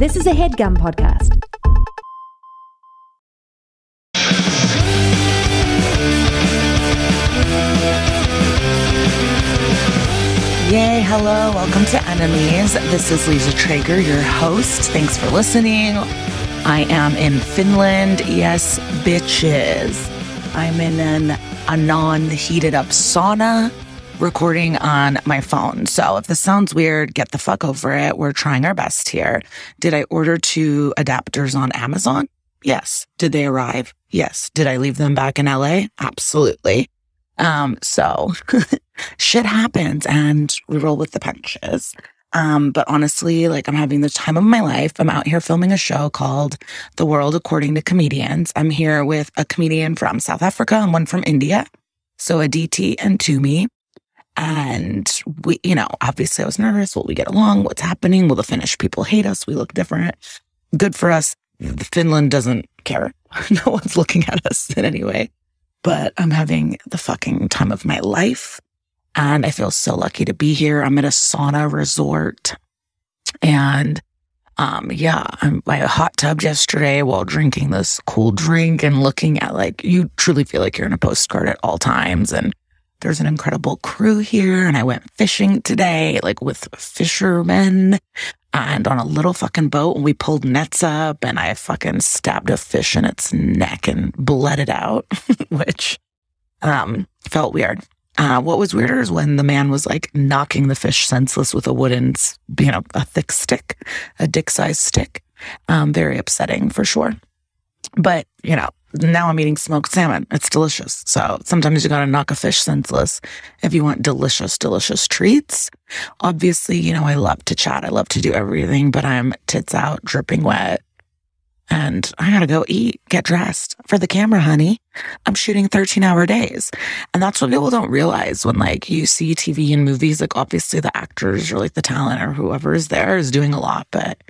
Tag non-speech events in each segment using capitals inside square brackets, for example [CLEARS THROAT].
This is a headgum podcast. Yay, hello, welcome to Enemies. This is Liza Treyger, your host. Thanks for listening. I am in Finland. Yes, bitches. I'm in an, a non heated up sauna recording on my phone. So if this sounds weird, get the fuck over it. We're trying our best here. Did I order two adapters on Amazon? Yes. Did they arrive? Yes. Did I leave them back in LA? Absolutely. Um, so [LAUGHS] shit happens and we roll with the punches. Um, but honestly, like I'm having the time of my life. I'm out here filming a show called The World According to Comedians. I'm here with a comedian from South Africa and one from India. So Aditi and Tumi. And we, you know, obviously I was nervous. Will we get along? What's happening? Will the Finnish people hate us? We look different. Good for us. Finland doesn't care. [LAUGHS] no one's looking at us in any way but I'm having the fucking time of my life. And I feel so lucky to be here. I'm at a sauna resort. And um, yeah, I'm by a hot tub yesterday while drinking this cool drink and looking at like, you truly feel like you're in a postcard at all times. And there's an incredible crew here. And I went fishing today, like with fishermen and on a little fucking boat and we pulled nets up and I fucking stabbed a fish in its neck and bled it out, [LAUGHS] which um, felt weird. Uh, what was weirder is when the man was like knocking the fish senseless with a wooden, you know, a thick stick, a dick sized stick. Um, very upsetting for sure. But, you know, now I'm eating smoked salmon. It's delicious. So sometimes you got to knock a fish senseless if you want delicious, delicious treats. Obviously, you know, I love to chat. I love to do everything, but I'm tits out, dripping wet. And I got to go eat, get dressed for the camera, honey. I'm shooting 13 hour days. And that's what people don't realize when like you see TV and movies. Like obviously the actors or like the talent or whoever is there is doing a lot, but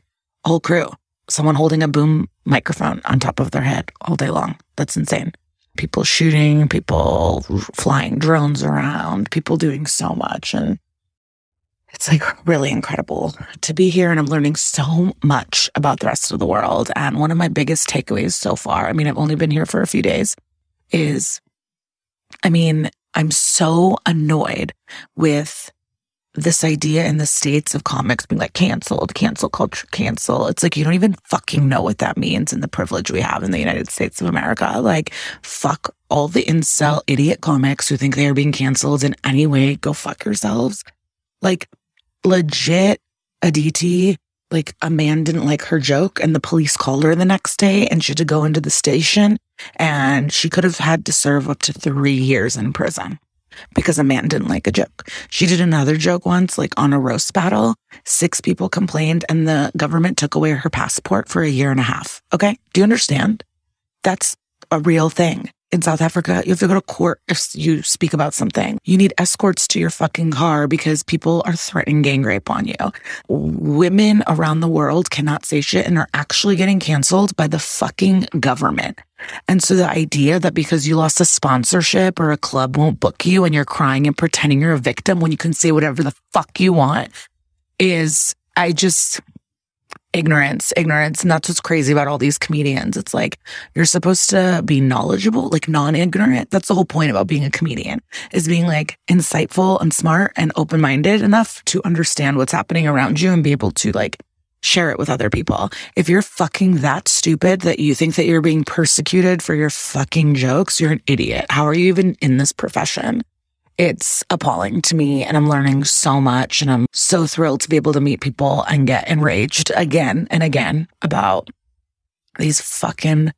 whole crew someone holding a boom microphone on top of their head all day long. That's insane. People shooting, people flying drones around, people doing so much. And it's like really incredible to be here. And I'm learning so much about the rest of the world. And one of my biggest takeaways so far, I mean, I've only been here for a few days, is I mean, I'm so annoyed with this idea in the states of comics being like canceled, cancel culture, cancel. It's like you don't even fucking know what that means and the privilege we have in the United States of America. Like, fuck all the incel idiot comics who think they are being canceled in any way. Go fuck yourselves. Like, legit, Aditi, like a man didn't like her joke and the police called her the next day and she had to go into the station and she could have had to serve up to three years in prison because a man didn't like a joke. She did another joke once, like on a roast battle. Six people complained and the government took away her passport for a year and a half. Okay. Do you understand? That's a real thing in South Africa, you have to go to court if you speak about something. You need escorts to your fucking car because people are threatening gang rape on you. Women around the world cannot say shit and are actually getting canceled by the fucking government. And so the idea that because you lost a sponsorship or a club won't book you and you're crying and pretending you're a victim when you can say whatever the fuck you want is, I just, ignorance, ignorance. And that's what's crazy about all these comedians. It's like you're supposed to be knowledgeable, like non ignorant. That's the whole point about being a comedian is being like insightful and smart and open minded enough to understand what's happening around you and be able to like share it with other people. If you're fucking that stupid that you think that you're being persecuted for your fucking jokes, you're an idiot. How are you even in this profession? It's appalling to me and I'm learning so much and I'm so thrilled to be able to meet people and get enraged again and again about these fucking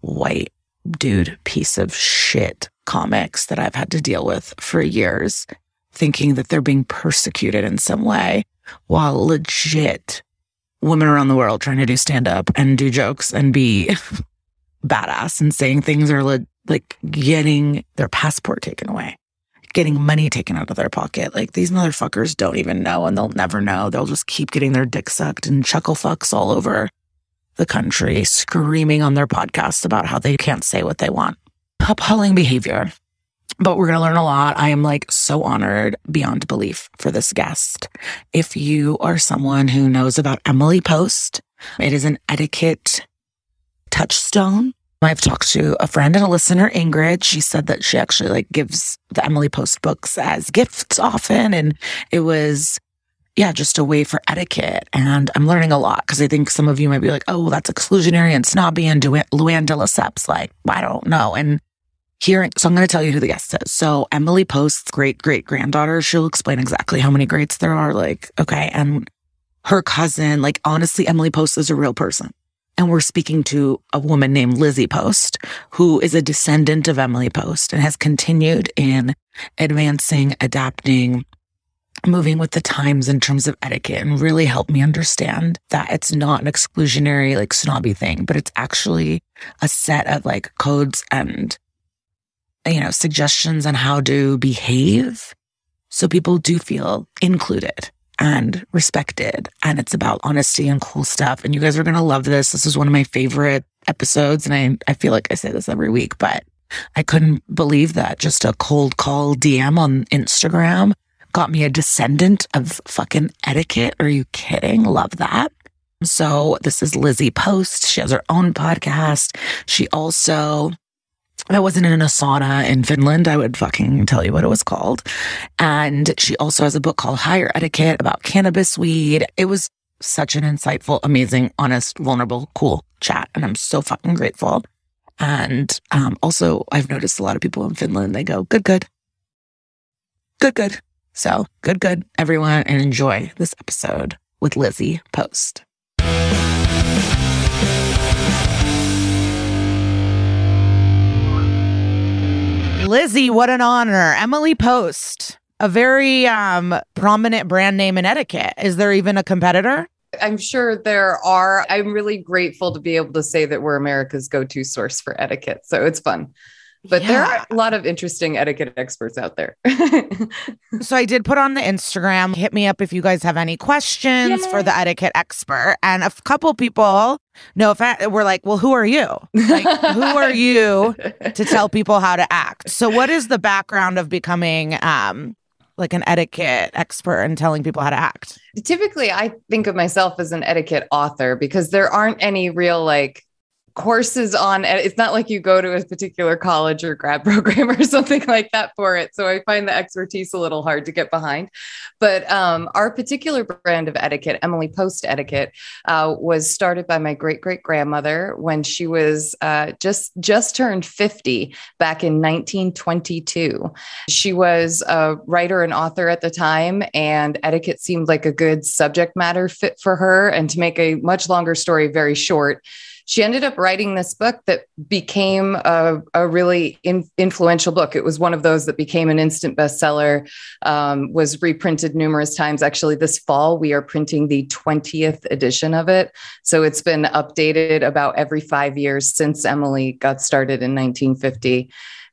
white dude piece of shit comics that I've had to deal with for years, thinking that they're being persecuted in some way while legit women around the world trying to do stand up and do jokes and be [LAUGHS] badass and saying things are like getting their passport taken away getting money taken out of their pocket. Like these motherfuckers don't even know and they'll never know. They'll just keep getting their dick sucked and chuckle fucks all over the country, screaming on their podcasts about how they can't say what they want. Appalling behavior. But we're going to learn a lot. I am like so honored beyond belief for this guest. If you are someone who knows about Emily Post, It is an etiquette touchstone. I've talked to a friend and a listener, Ingrid. She said that she actually like gives the Emily Post books as gifts often. And it was, yeah, just a way for etiquette. And I'm learning a lot because I think some of you might be like, oh, that's exclusionary and snobby. And Luann de Lesseps, like, I don't know. And hearing, so I'm going to tell you who the guest is. So Emily Post's great great granddaughter, she'll explain exactly how many greats there are. Like, okay. And her cousin, like, honestly, Emily Post is a real person. And we're speaking to a woman named Lizzie Post, who is a descendant of Emily Post and has continued in advancing, adapting, moving with the times in terms of etiquette and really helped me understand that it's not an exclusionary, like snobby thing, but it's actually a set of like codes and, you know, suggestions on how to behave. So people do feel included and respected. And it's about honesty and cool stuff. And you guys are going to love this. This is one of my favorite episodes. And I, I feel like I say this every week, but I couldn't believe that just a cold call DM on Instagram got me a descendant of fucking etiquette. Are you kidding? Love that. So this is Lizzie Post. She has her own podcast. She also I wasn't in a sauna in Finland, I would fucking tell you what it was called. And she also has a book called Higher Etiquette about cannabis weed. It was such an insightful, amazing, honest, vulnerable, cool chat. And I'm so fucking grateful. And um, also, I've noticed a lot of people in Finland, they go, good, good. Good, good. So, good, good, everyone, and enjoy this episode with Lizzie Post. Lizzie, what an honor. Emily Post, a very um, prominent brand name in etiquette. Is there even a competitor? I'm sure there are. I'm really grateful to be able to say that we're America's go to source for etiquette. So it's fun. But yeah. there are a lot of interesting etiquette experts out there. [LAUGHS] so I did put on the Instagram, hit me up if you guys have any questions Yay. for the etiquette expert. And a couple people, no offense, were like, well, who are you? Like, who are you to [LAUGHS] tell people how to act? So what is the background of becoming um like an etiquette expert and telling people how to act? Typically, I think of myself as an etiquette author because there aren't any real like courses on it's not like you go to a particular college or grad [LAUGHS] program or something like that for it. So i find the expertise a little hard to get behind. But um, our particular brand of etiquette emily post etiquette uh, was started by my great great grandmother when she was uh, just just turned 50 back in 1922 she was a writer and author at the time and etiquette seemed like a good subject matter fit for her. And to make a much longer story very short she ended up writing this book that became a, a really in, influential book. It was one of those that became an instant bestseller, um, was reprinted numerous times. Actually, this fall, we are printing the 20th edition of it. So it's been updated about every five years since Emily got started in 1950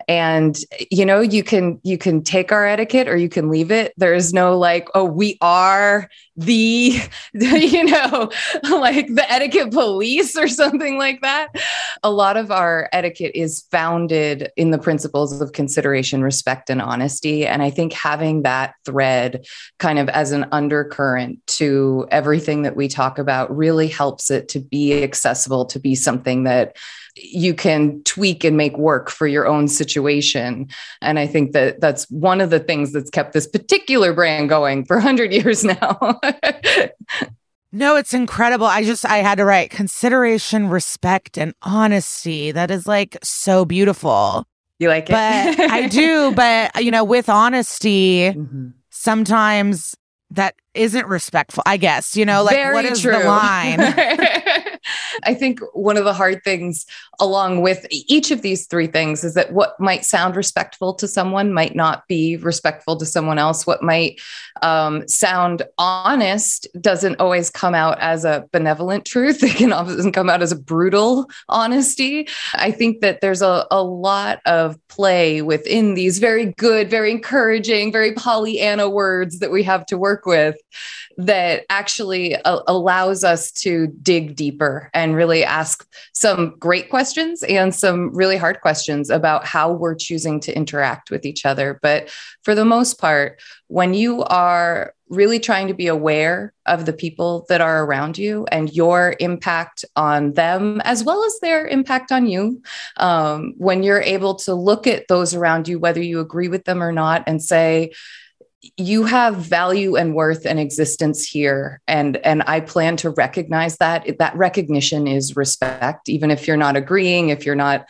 and you know you can you can take our etiquette or you can leave it. There is no like oh we are the [LAUGHS] you know [LAUGHS] like the etiquette police or something like that. A lot of our etiquette is founded in the principles of consideration respect and honesty. And i think having that thread kind of as an undercurrent to everything that we talk about really helps it to be accessible to be something that you can tweak and make work for your own situation. And I think that that's one of the things that's kept this particular brand going for 100 [LAUGHS] years now. no, it's incredible. I just, I had to write consideration, respect, and honesty. That is like so beautiful. You like it? But I do. [LAUGHS] But, you know, with honesty, mm-hmm. sometimes that isn't respectful, I guess. You know, like Very what is true. the line? [LAUGHS] I think one of the hard things along with each of these three things is that what might sound respectful to someone might not be respectful to someone else. What might um, sound honest doesn't always come out as a benevolent truth. [LAUGHS] It can often come out as a brutal honesty. I think that there's a, a lot of play within these very good, very encouraging, very Pollyanna words that we have to work with that actually a- allows us to dig deeper and really ask some great questions and some really hard questions about how we're choosing to interact with each other. But for the most part, when you are really trying to be aware of the people that are around you and your impact on them as well as their impact on you um, when you're able to look at those around you whether you agree with them or not and say you have value and worth and existence here. And and i plan to recognize that. That recognition is respect even if you're not agreeing if you're not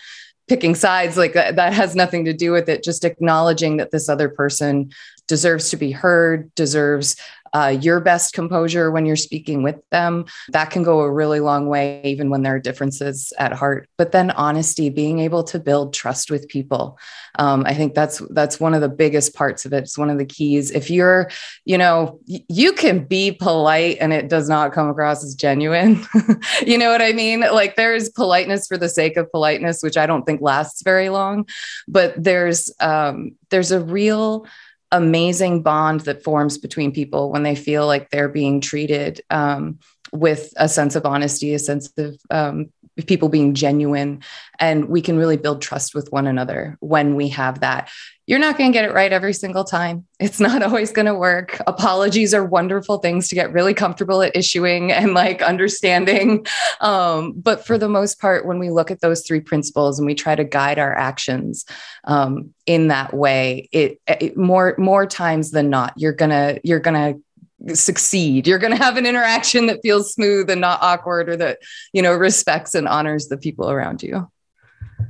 picking sides like that, that has nothing to do with it. Just acknowledging that this other person deserves to be heard deserves uh, your best composure when you're speaking with them. That can go a really long way, even when there are differences at heart. But then honesty, being able to build trust with people. Um, I think that's that's one of the biggest parts of it. It's one of the keys. If you're, you know, you can be polite and it does not come across as genuine. [LAUGHS] you know what I mean? Like there's politeness for the sake of politeness, which I don't think lasts very long. But there's um, there's a real amazing bond that forms between people when they feel like they're being treated um, with a sense of honesty, a sense of um, people being genuine. And we can really build trust with one another when we have that. You're not going to get it right every single time. It's not always going to work. Apologies are wonderful things to get really comfortable at issuing and like understanding. Um, but for the most part, when we look at those three principles and we try to guide our actions um, in that way, it, it more more times than not, you're gonna you're gonna succeed. You're going to have an interaction that feels smooth and not awkward or that you know respects and honors the people around you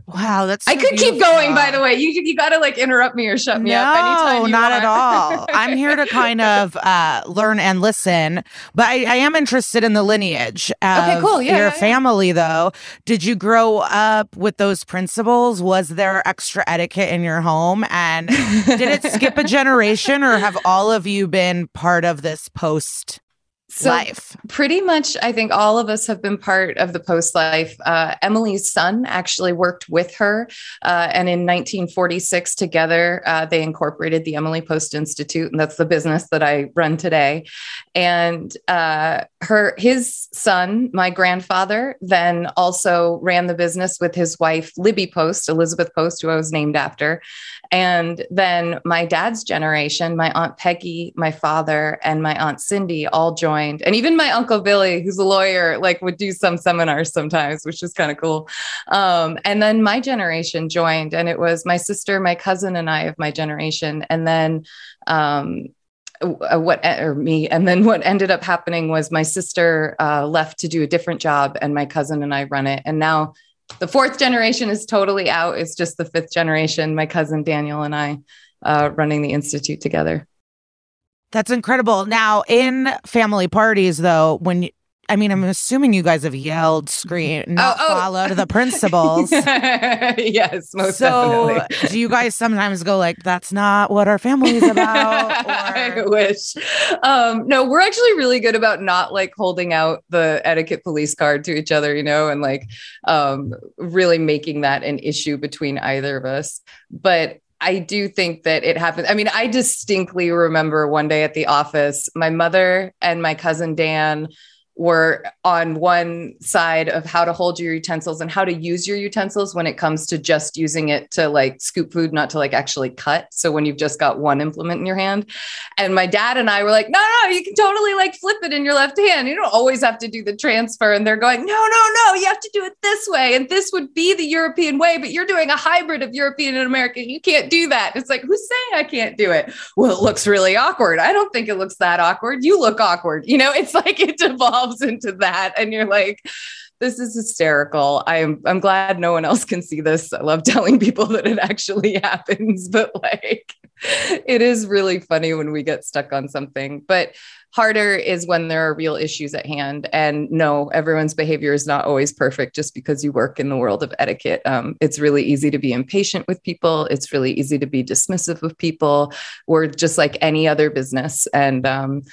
Wow, that's so I could beautiful. keep going. By the way, you you got to like interrupt me or shut me no, up anytime. not want. at all. I'm here to [LAUGHS] kind of uh, learn and listen, but I, I, am interested in the lineage. okay, cool. Yeah, your yeah, family, yeah. though. Did you grow up with those principles? Was there extra etiquette in your home, and did it skip a [LAUGHS] generation, or have all of you been part of this post? So life. Pretty much, I think all of us have been part of the post life. Uh, Emily's son actually worked with her, uh, and in 1946, together uh, they incorporated the Emily Post Institute, and that's the business that I run today. And uh, her, his son, my grandfather, then also ran the business with his wife Libby Post, Elizabeth Post, who I was named after. And then my dad's generation, my aunt Peggy, my father, and my aunt Cindy all joined. And even my uncle Billy, who's a lawyer, like would do some seminars sometimes, which is kind of cool. Um, and then my generation joined, and it was my sister, my cousin, and I of my generation. And then um, uh, what or me and then what ended up happening was my sister uh, left to do a different job and my cousin and i run it and now the fourth generation is totally out. It's just the fifth generation, my cousin Daniel and I uh, running the Institute together. That's incredible. Now, in family parties, though, when I mean, I'm assuming you guys have yelled, screamed, not oh, oh. followed the [LAUGHS] principles. yes, most so, definitely. do you guys sometimes go like, "That's not what our family is [LAUGHS] about"? Or... I wish. Um, no, we're actually really good about not like holding out the etiquette police card to each other, you know, and like um, really making that an issue between either of us. But I do think that it happened. I mean, I distinctly remember one day at the office, my mother and my cousin Dan were on one side of how to hold your utensils and how to use your utensils when it comes to just using it to like scoop food, not to like actually cut. So when you've just got one implement in your hand. And my dad and I were like, no, no, you can totally like flip it in your left hand. You don't always have to do the transfer. And they're going, no, no, no, you have to do it this way. And this would be the European way, but you're doing a hybrid of European and American. You can't do that. It's like, who's saying I can't do it? Well, it looks really awkward. I don't think it looks that awkward. You look awkward. You know, it's like it devolves themselves [LAUGHS] into that and you're like this is hysterical. I'm I'm glad no one else can see this. I love telling people that it actually [LAUGHS] happens, but like it is really funny when we get stuck on something. But harder is when there are real issues at hand. And no, everyone's behavior is not always perfect just because you work in the world of etiquette. Um, it's really easy to be impatient with people. It's really easy to be dismissive of people. We're just like any other business. And um,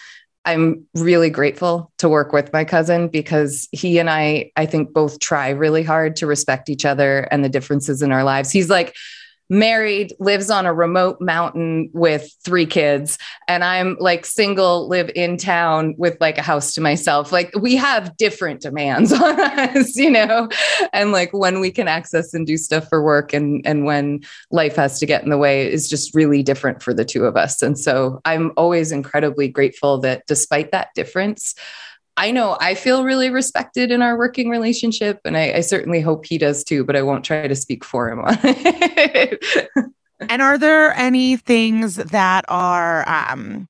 I'm really grateful to work with my cousin because he and I, I think, both try really hard to respect each other and the differences in our lives. He's like, married, lives on a remote mountain with three kids, and I'm like single, live in town with like a house to myself. Like we have different demands [LAUGHS] on us, you know, and like when we can access and do stuff for work and and when life has to get in the way is just really different for the two of us. And so I'm always incredibly grateful that despite that difference, I know I feel really respected in our working relationship, and I, I, certainly hope he does too, but I won't try to speak for him on it. [LAUGHS] and are there any things that are um,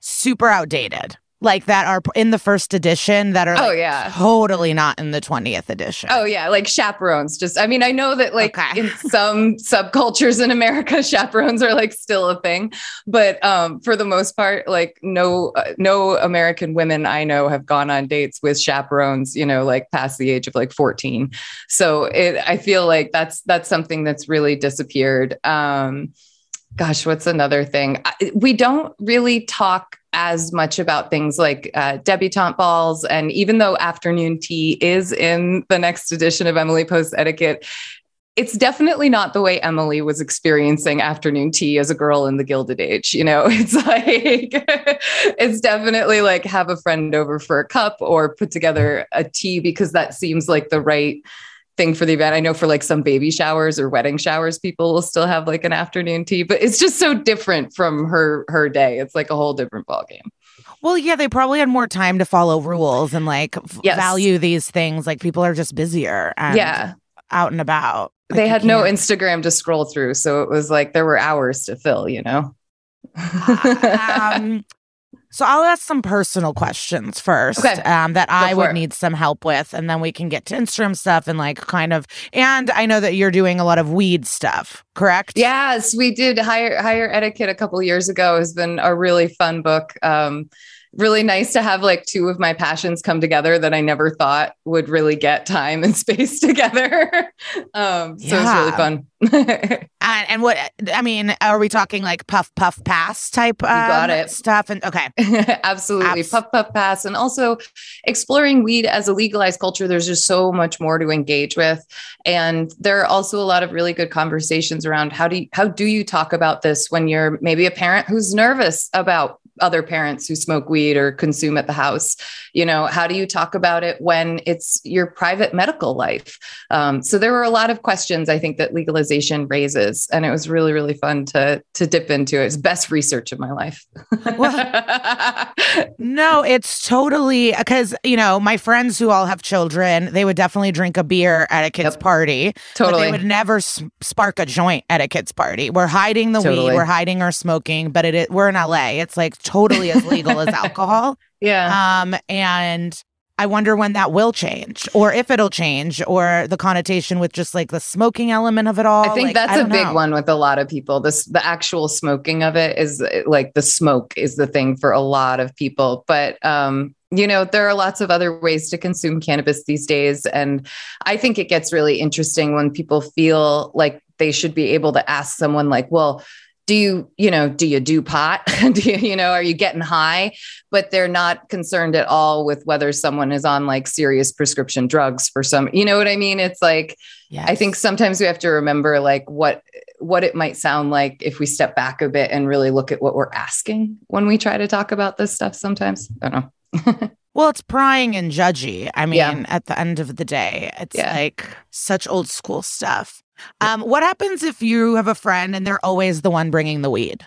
super outdated? Like that are in the first edition that are oh like yeah. totally not in the 20th edition. Oh yeah like chaperones just i mean i know that like okay. in some subcultures in america [LAUGHS] chaperones are like still a thing but um for the most part like no uh, no american women i know have gone on dates with chaperones you know like past the age of like 14 so it i feel like that's that's something that's really disappeared. Um gosh what's another thing? We don't really talk as much about things like uh, debutante balls. And even though afternoon tea is in the next edition of Emily Post Etiquette, it's definitely not the way Emily was experiencing afternoon tea as a girl in the Gilded Age. You know, [LAUGHS] it's like, [LAUGHS] it's definitely like have a friend over for a cup or put together a tea because that seems like the right thing for the event. I know for like some baby showers or wedding showers, people will still have like an afternoon tea, but it's just so different from her her day. It's like a whole different ballgame. Well, yeah, they probably had more time to follow rules and like yes. value these things. Like people are just busier and yeah. out and about. Like they had no Instagram to scroll through, so it was like there were hours to fill. You know. uh, um, so I'll ask some personal questions first okay. um, that I would it. need some help with, and then we can get to Instagram stuff and like kind of. And I know that you're doing a lot of weed stuff, correct? Yes, we did. Higher Higher Etiquette a couple years ago has been a really fun book. Um, really nice to have like two of my passions come together that I never thought would really get time and [LAUGHS] space together. um, so yeah. it's really fun. [LAUGHS] and, and, what I mean, are we talking like puff puff pass type um, got it. stuff? And okay, [LAUGHS] absolutely Abs- puff puff pass, and also exploring weed as a legalized culture. There's just so much more to engage with, and there are also a lot of really good conversations around how do you, how do you talk about this when you're maybe a parent who's nervous about other parents who smoke weed or consume at the house you know how do you talk about it when it's your private medical life? Um, so there were a lot of questions i think that legalization raises and it was really really fun to to dip into it. It's best research of my life. Well, [LAUGHS] no it's totally because you know my friends who all have children they would definitely drink a beer at a kid's yep. party totally they would never s- spark a joint at a kid's party. We're hiding the totally. weed we're hiding our smoking but it, it we're in la it's like totally as legal as [LAUGHS] alcohol. Yeah. Um, and I wonder when that will change or if it'll change or the connotation with just like the smoking element of it all. I think like, that's I a big know. one with a lot of people. This the actual smoking of it is like the smoke is the thing for a lot of people. But um, you know, there are lots of other ways to consume cannabis these days. And I think it gets really interesting when people feel like they should be able to ask someone like, well, do you you know do you do pot [LAUGHS] do you you know are you getting high but they're not concerned at all with whether someone is on like serious prescription drugs for some you know what i mean it's like yes. i think sometimes we have to remember like what what it might sound like if we step back a bit and really look at what we're asking when we try to talk about this stuff sometimes i don't know [LAUGHS] Well, it's prying and judgy. I mean, yeah. at the end of the day, it's yeah. like such old school stuff. Um, what happens if you have a friend and they're always the one bringing the weed?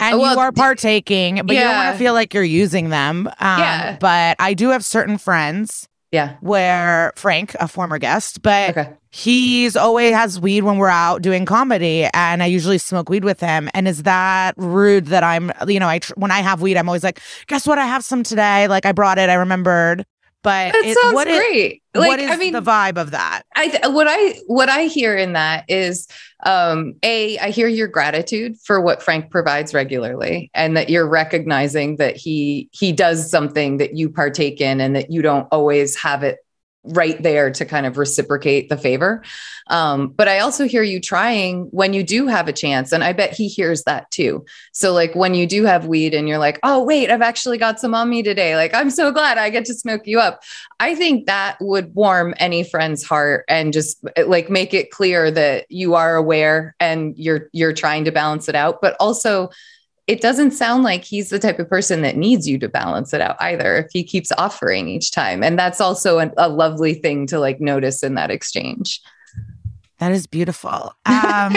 And well, you are partaking, but yeah. you don't want to feel like you're using them. Um, yeah. But I do have certain friends. Yeah. Where Frank, a former guest, but okay. he's always has weed when we're out doing comedy, and I usually smoke weed with him. And is that rude that I'm, you know, I tr- when I have weed, I'm always like, guess what? I have some today. Like I brought it. I remembered. But that it, sounds what great. Is, like, what is I mean, the vibe of that? I what I what I hear in that is um a I hear your gratitude for what Frank provides regularly and that you're recognizing that he he does something that you partake in and that you don't always have it right there to kind of reciprocate the favor. Um, but I also hear you trying when you do have a chance. And I bet he hears that too. So, like when you do have weed and you're like, oh, wait, I've actually got some on me today. Like, I'm so glad I get to smoke you up. I think that would warm any friend's heart and just like make it clear that you are aware and you're you're trying to balance it out. But also it doesn't sound like he's the type of person that needs you to balance it out either if he keeps offering each time. And that's also a, a lovely thing to like notice in that exchange. That is beautiful. [LAUGHS] Um,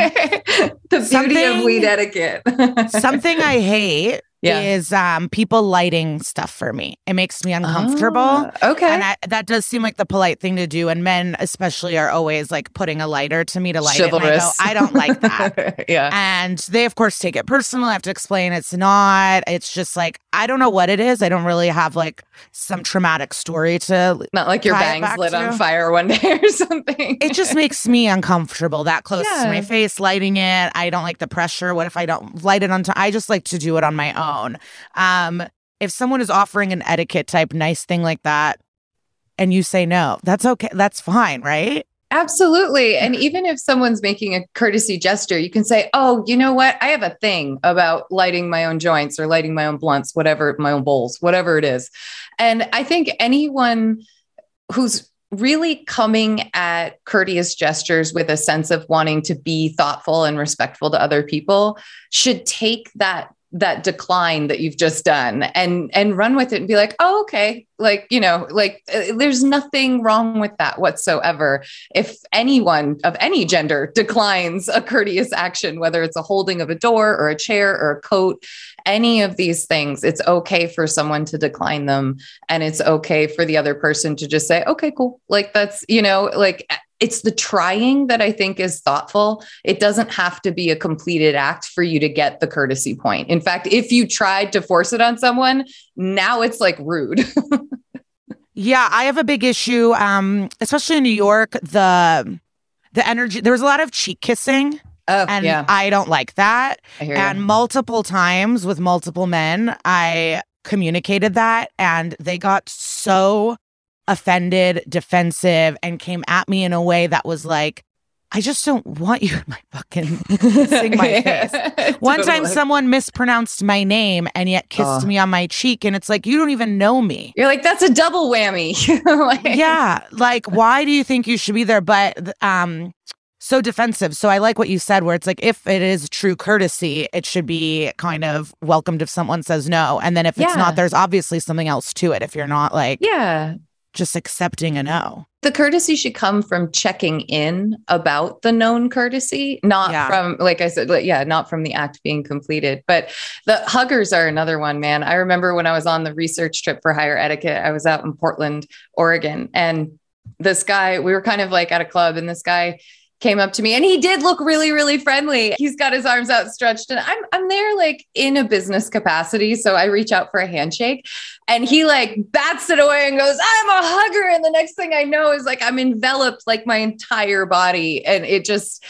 the beauty of weed etiquette [LAUGHS] something i hate yeah. is um, people lighting stuff for me. It makes me uncomfortable. Oh, okay. And I, that does seem like the polite thing to do. And men, especially, are always like putting a lighter to me to light Chivalrous. it. And I, go, I don't like that. [LAUGHS] yeah. And they, of course, take it personal. I have to explain it's not. It's just like, I don't know what it is. I don't really have like some traumatic story to. Not like your bangs lit to. on fire one [LAUGHS] day or something. it just makes me uncomfortable that close yeah. to my face, lighting it. I don't like the pressure. What if I don't light it on time? I just like to do it on my own own. Um, if someone is offering an etiquette type nice thing like that and you say no, that's okay. That's fine, right? Absolutely. And even if someone's making a courtesy gesture, you can say, Oh, you know what? I have a thing about lighting my own joints or lighting my own blunts, whatever, my own bowls, whatever it is. And I think anyone who's really coming at courteous gestures with a sense of wanting to be thoughtful and respectful to other people should take that that decline that you've just done and and run with it and be like oh okay. Like you know like uh, there's nothing wrong with that whatsoever. If anyone of any gender declines a courteous action whether it's a holding of a door or a chair or a coat any of these things it's okay for someone to decline them. And it's okay for the other person to just say okay cool. Like that's you know like it's the trying that I think is thoughtful. It doesn't have to be a completed act for you to get the courtesy point. In fact, if you tried to force it on someone, now it's like rude. [LAUGHS] yeah, I have a big issue, um, especially in New York. The the energy there was a lot of cheek kissing. Oh, and yeah. I don't like that. and you. multiple times with multiple men, I communicated that and they got so offended, defensive, and came at me in a way that was like, I just don't want you in my fucking kissing my [LAUGHS] face. [LAUGHS] One totally. time someone mispronounced my name and yet kissed uh, me on my cheek and it's like you don't even know me. You're like that's a double whammy. [LAUGHS] like, yeah, like why do you think you should be there but um so defensive. So I like what you said where it's like if it is true courtesy, it should be kind of welcomed if someone says no and then if yeah. it's not there's obviously something else to it if you're not like Yeah just accepting a no. The courtesy should come from checking in about the known courtesy, not yeah. from, like I said, yeah, not from the act being completed. But the huggers are another one, man. I remember when I was on the research trip for higher etiquette, I was out in Portland, Oregon, and this guy, we were kind of like at a club, and this guy came up to me and he did look really really friendly. He's got his arms outstretched and i'm i'm there like in a business capacity so i reach out for a handshake and he like bats it away and goes i'm a hugger and the next thing i know is like i'm enveloped like my entire body and it just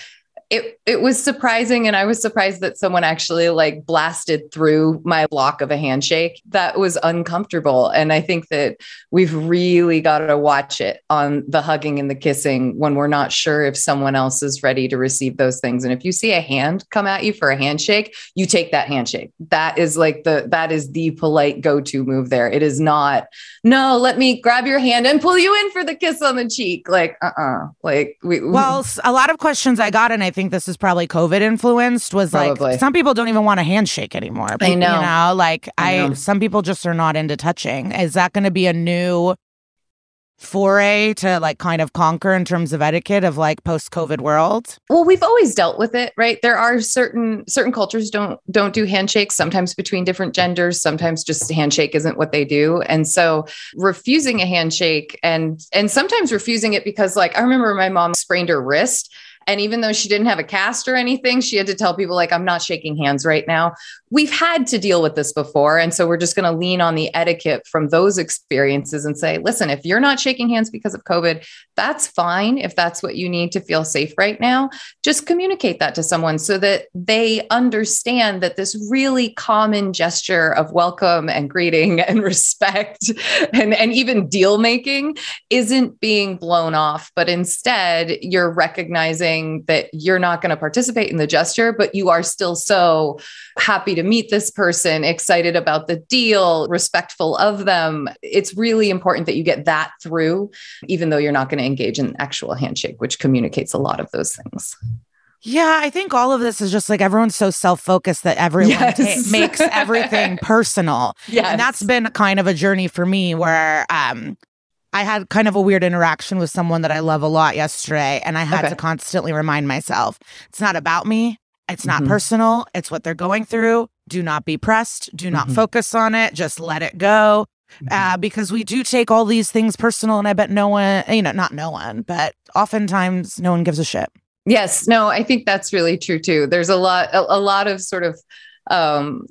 it it was surprising and i was surprised that someone actually like blasted through my block of a handshake. That was uncomfortable and i think that we've really got to watch it on the hugging and the kissing when we're not sure if someone else is ready to receive those things. And if you see a hand come at you for a handshake you take that handshake. That is like the that is the polite go-to move there. It is not no let me grab your hand and pull you in for the kiss on the cheek. Like uh-uh. Like we well a lot of questions i got and i think this is probably COVID influenced was probably. like some people don't even want a handshake anymore. I know. You know, like I, I know. some people just are not into touching. Is that going to be a new foray to like kind of conquer in terms of etiquette of like post covid world well we've always dealt with it right there are certain certain cultures don't don't do handshakes sometimes between different genders sometimes just handshake isn't what they do and so refusing a handshake and and sometimes refusing it because like i remember my mom sprained her wrist and even though she didn't have a cast or anything, she had to tell people, like, I'm not shaking hands right now, we've had to deal with this before. And so we're just going to lean on the etiquette from those experiences and say, listen, if you're not shaking hands because of COVID, that's fine. If that's what you need to feel safe right now, just communicate that to someone so that they understand that this really common gesture of welcome and greeting [LAUGHS] and respect and, and even deal making isn't being blown off, but instead you're recognizing that you're not going to participate in the gesture, but you are still so happy to meet this person, excited about the deal, respectful of them. It's really important that you get that through, even though you're not going to engage in actual handshake, which communicates a lot of those things. Yeah, I think all of this is just like everyone's so self focused that everyone yes. ta- makes everything [LAUGHS] personal. Yeah. And that's been kind of a journey for me where um, I had kind of a weird interaction with someone that I love a lot yesterday. And I had okay. to constantly remind myself it's not about me. It's not mm-hmm. personal. It's what they're going through. Do not be pressed. Do not mm-hmm. focus on it. Just let it go. Mm-hmm. Uh, because we do take all these things personal. And I bet no one, you know, not no one, but oftentimes no one gives a shit. Yes. No, I think that's really true too. There's a lot, a, a lot of sort of um,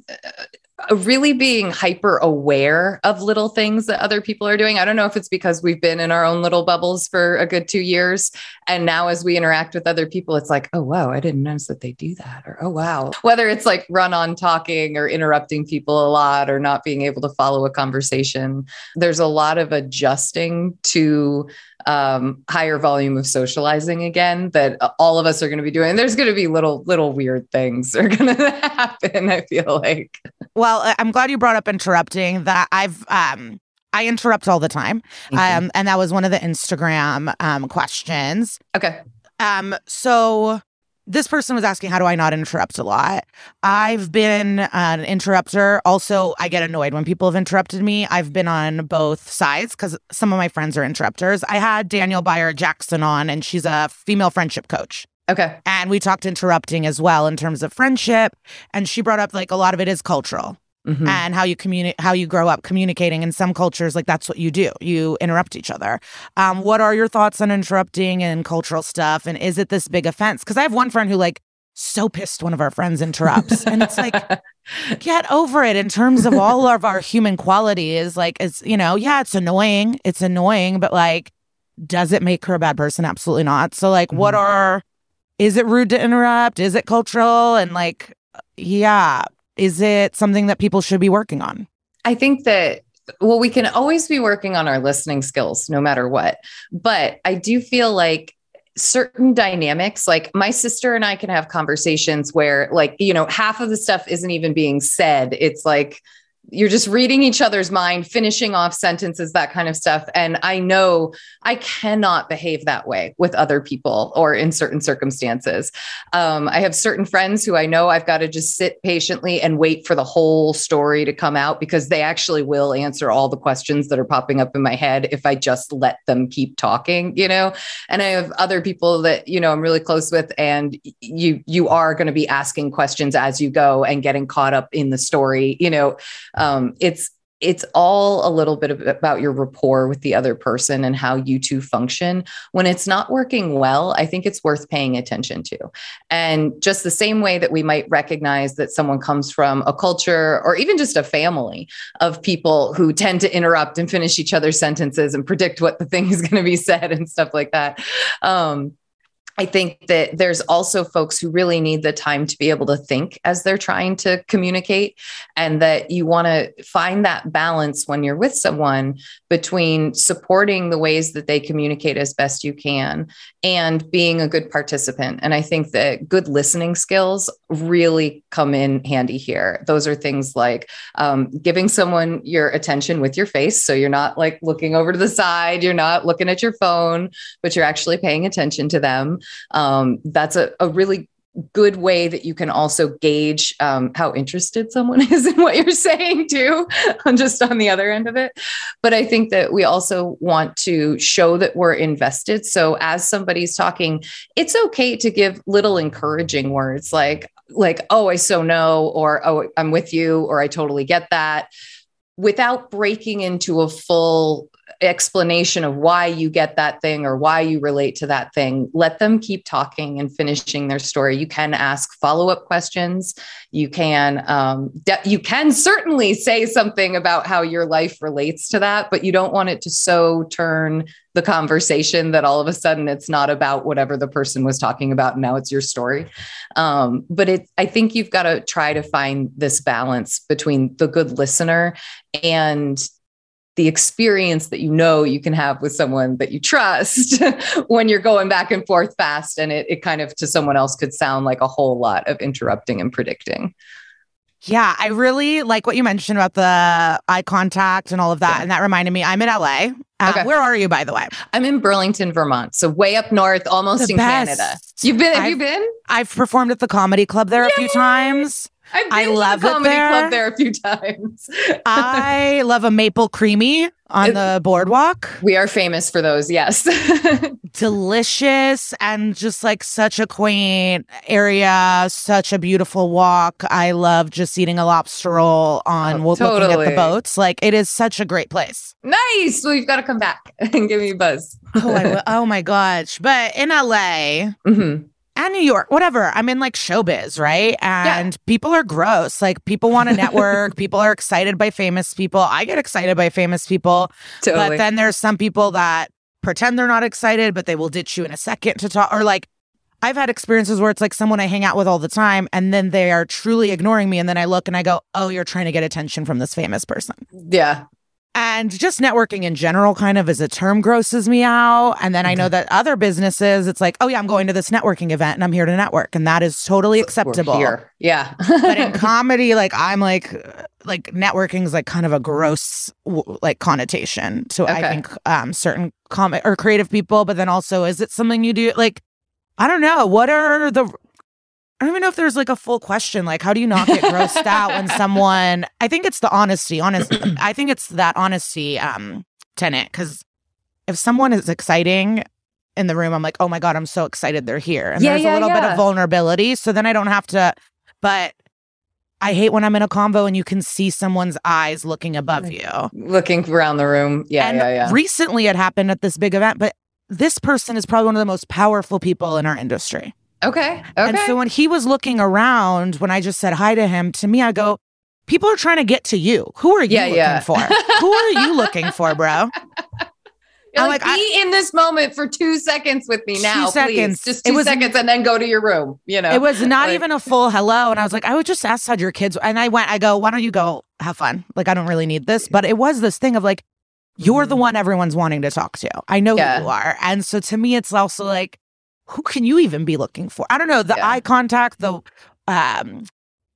really being hyper aware of little things that other people are doing. I don't know if it's because we've been in our own little bubbles for a good two years. And now as we interact with other people, it's like, oh, wow, I didn't notice that they do that. Or, oh, wow. Whether it's like run on talking or interrupting people a lot or not being able to follow a conversation, there's a lot of adjusting to um, higher volume of socializing again that all of us are going to be doing. There's going to be little, little weird things are going [LAUGHS] to happen. I feel like. Well, I'm glad you brought up interrupting. That I've um, I interrupt all the time, um, and that was one of the Instagram um, questions. Okay. Um, so this person was asking, how do I not interrupt a lot? I've been an interrupter. Also, I get annoyed when people have interrupted me. I've been on both sides because some of my friends are interrupters. I had Danielle Bayard Jackson on, and she's a female friendship coach. Okay. And we talked interrupting as well in terms of friendship. And she brought up like a lot of it is cultural mm-hmm. and how you communicate, how you grow up communicating. In some cultures, like that's what you do. You interrupt each other. Um, what are your thoughts on interrupting and cultural stuff? And is it this big offense? Because I have one friend who like so pissed one of our friends interrupts, and it's like, [LAUGHS] get over it. In terms of all of our human qualities, like it's you know, yeah, it's annoying. It's annoying, but like, does it make her a bad person? Absolutely not. So like, mm-hmm. what are is it rude to interrupt? Is it cultural? And like, yeah, is it something that people should be working on? I think that well, we can always be working on our listening skills no matter what. But I do feel like certain dynamics like my sister and I can have conversations where like you know half of the stuff isn't even being said it's like you're just reading each other's mind, finishing off sentences, that kind of stuff. And I know I cannot behave that way with other people or in certain circumstances. Um, I have certain friends who I know I've got to just sit patiently and wait for the whole story to come out because they actually will answer all the questions that are popping up in my head if I just let them keep talking, you know. And I have other people that you know I'm really close with, and you you are going to be asking questions as you go and getting caught up in the story, you know um, it's it's all a little bit about your rapport with the other person and how you two function. When it's not working well, I think it's worth paying attention to. And just the same way that we might recognize that someone comes from a culture or even just a family of people who tend to interrupt and finish each other's sentences and predict what the thing is [LAUGHS] going to be said and stuff like that. Um, I think that there's also folks who really need the time to be able to think as they're trying to communicate, and that you want to find that balance when you're with someone between supporting the ways that they communicate as best you can and being a good participant. And I think that good listening skills really come in handy here. Those are things like um, giving someone your attention with your face. So you're not like looking over to the side, you're not looking at your phone, but you're actually paying attention to them um, that's a, a really good way that you can also gauge um, how interested someone [LAUGHS] is in what you're saying too [LAUGHS] just on the other end of it. But i think that we also want to show that we're invested. So as somebody's talking it's okay to give little encouraging words like like oh i so know or oh i'm with you or i totally get that without breaking into a full explanation of why you get that thing or why you relate to that thing. Let them keep talking and finishing their story. You can ask follow up questions. You can um, de- you can certainly say something about how your life relates to that, but you don't want it to so turn the conversation that all of a sudden it's not about whatever the person was talking about. Now it's your story. Um, but it, I think you've got to try to find this balance between the good listener and the experience that you know you can have with someone that you trust [LAUGHS] when you're going back and forth fast and it, it kind of to someone else could sound like a whole lot of interrupting and predicting yeah, I really like what you mentioned about the eye contact and all of that. Yeah. And that reminded me, I'm in LA. Uh, okay. Where are you, by the way? I'm in Burlington, Vermont. So way up north, almost the in best. Canada. You've been, have I've, you been? I've performed at the comedy club there Yay! a few times. I've been I love the comedy there. club there a few [LAUGHS] times. I love a maple creemee on it, the boardwalk. We are famous for those, yes. [LAUGHS] Delicious and just like such a quaint area, such a beautiful walk. I love just eating a lobster roll on oh, totally. looking at the boats. Like it is such a great place. Nice. Well, you've got to come back [LAUGHS] and give me a buzz. oh, oh my gosh. But in LA, mm-hmm and New York, whatever. I'm in like showbiz, right? And yeah. people are gross. Like people want to [LAUGHS] network. people are excited by famous people. I get excited by famous people. Totally. But then there's some people that pretend they're not excited, but they will ditch you in a second to talk. Or like I've had experiences where it's like someone I hang out with all the time and then they are truly ignoring me. And then I look and I go, oh, you're trying to get attention from this famous person. Yeah. And just networking in general, kind of as a term, grosses me out. And then I know that other businesses, it's like, oh, yeah, I'm going to this networking event and I'm here to network. And that is totally acceptable. Yeah. but in [LAUGHS] comedy, like, I'm like, like networking is like kind of a gross like connotation to okay. I think um certain comic or creative people. But then also, is it something you do? Like, I don't know. What are the I don't even know if there's like a full question. Like, how do you not get grossed out when [LAUGHS] someone? I think it's the honesty. Honest, I think it's that honesty um tenant. Because if someone is exciting in the room, I'm like, oh my god, I'm so excited they're here, and yeah, there's yeah, a little yeah. bit of vulnerability. So then I don't have to. But I hate when I'm in a convo and you can see someone's eyes looking above you, looking around the room. Yeah, and yeah, yeah. Recently, it happened at this big event, but this person is probably one of the most powerful people in our industry. Okay. Okay. And so when he was looking around, when I just said hi to him, to me, I go, people are trying to get to you. Who are you yeah, looking yeah. for? [LAUGHS] Who are you looking for, bro? I'm like, like be I, in this moment for two seconds with me now, please. Just two was, seconds and then go to your room. You know, it was not like, even a full hello. And I was like, I would just ask how your kids. And I went, I go, why don't you go have fun? Like, I don't really need this. But it was this thing of like, you're the mm-hmm. one everyone's wanting to talk to. I know yeah. who you are. And so to me, it's also like, who can you even be looking for? I don't know. The yeah. eye contact, the um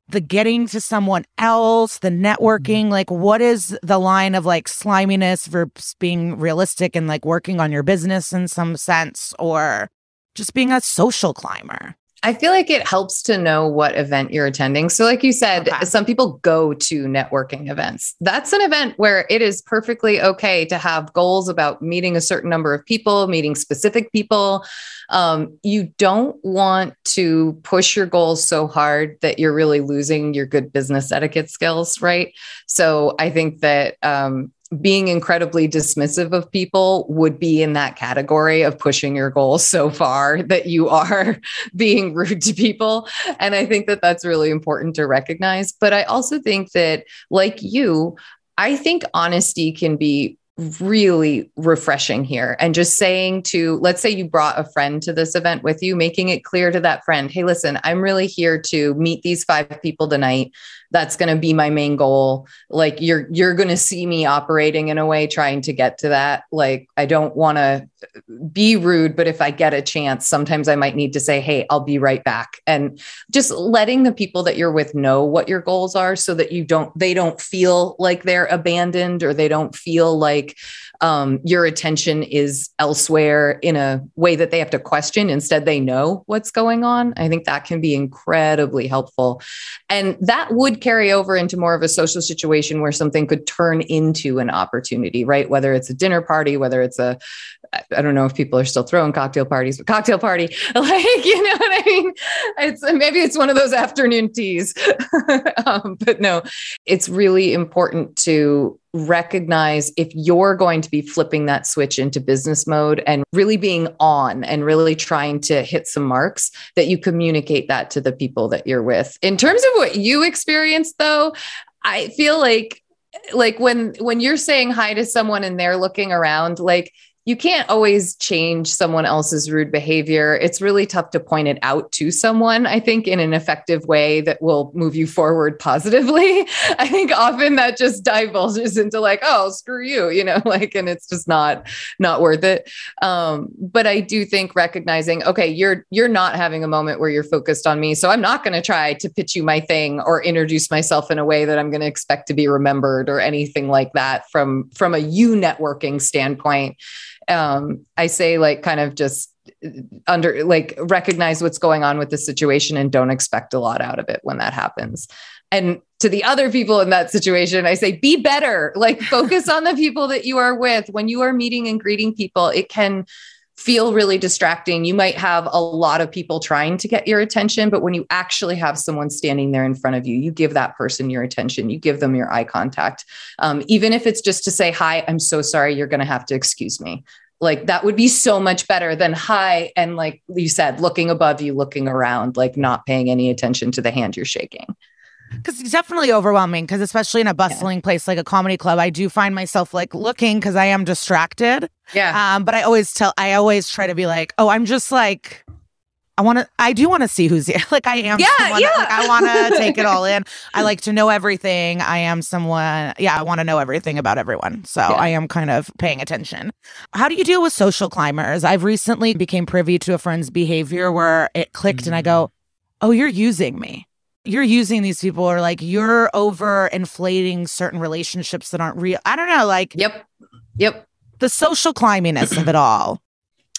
the getting to someone else, the networking, mm-hmm. like what is the line of like sliminess versus being realistic and like working on your business in some sense or just being a social climber? I feel like it helps to know what event you're attending. So, like you said, okay. some people go to networking events. That's an event where it is perfectly okay to have goals about meeting a certain number of people, meeting specific people. Um, you don't want to push your goals so hard that you're really losing your good business etiquette skills, right? So, I think that um, being incredibly dismissive of people would be in that category of pushing your goals so far [LAUGHS] that you are [LAUGHS] being rude to people. And I think that that's really important to recognize. But I also think that, like you, I think honesty can be really refreshing here and just saying to let's say you brought a friend to this event with you making it clear to that friend hey listen i'm really here to meet these five people tonight that's going to be my main goal. Like you're you're going to see me operating in a way trying to get to that. Like i don't want to be rude but if i get a chance sometimes i might need to say hey i'll be right back. And just letting the people that you're with know what your goals are so that you don't they don't feel like they're abandoned or they don't feel like um, your attention is elsewhere in a way that they have to question. Instead, they know what's going on. I think that can be incredibly helpful. And that would carry over into more of a social situation where something could turn into an opportunity, right? Whether it's a dinner party, whether it's a I don't know if people are still throwing cocktail parties, but cocktail party, [LAUGHS] like, you know what I mean? It's maybe it's one of those afternoon teas. [LAUGHS] um, but no, it's really important to recognize if you're going to be flipping that switch into business mode and really being on and really trying to hit some marks that you communicate that to the people that you're with. In terms of what you experienced though, I feel like like when when you're saying hi to someone and they're looking around like you can't always change someone else's rude behavior. It's really tough to point it out to someone, I think, in an effective way that will move you forward positively. [LAUGHS] I think often that just divulges into like, oh, screw you, you know, [LAUGHS] like, and it's just not, not worth it. Um, but I do think recognizing, okay, you're, you're not having a moment where you're focused on me. So I'm not going to try to pitch you my thing or introduce myself in a way that I'm going to expect to be remembered or anything like that from, from a you networking standpoint um, I say like kind of just under like recognize what's going on with the situation and don't expect a lot out of it when that happens. And to the other people in that situation, I say be better. Like focus on the people that you are with. When you are meeting and greeting people, it can feel really distracting. You might have a lot of people trying to get your attention, but when you actually have someone standing there in front of you, you give that person your attention, you give them your eye contact. Um, even if it's just to say, Hi, I'm so sorry, you're going to have to excuse me. Like that would be so much better than hi. And like you said, looking above you, looking around, like not paying any attention to the hand you're shaking because it's definitely overwhelming because especially in a bustling yeah. place like a comedy club i do find myself like looking because i am distracted yeah um but i always tell i always try to be like oh i'm just like I want to, I do want to see who's here. [LAUGHS] Like I am. Yeah. Someone, yeah. Like, I want to take it all in. [LAUGHS] I like to know everything. I am someone, yeah, I want to know everything about everyone. So yeah. I am kind of paying attention. How do you deal with social climbers? I've recently became privy to a friend's behavior where it clicked mm-hmm. and I go, mm. oh, you're using me you're using these people or like you're over inflating certain relationships that aren't real. I don't know, like Yep. Yep. The social climbiness of it all.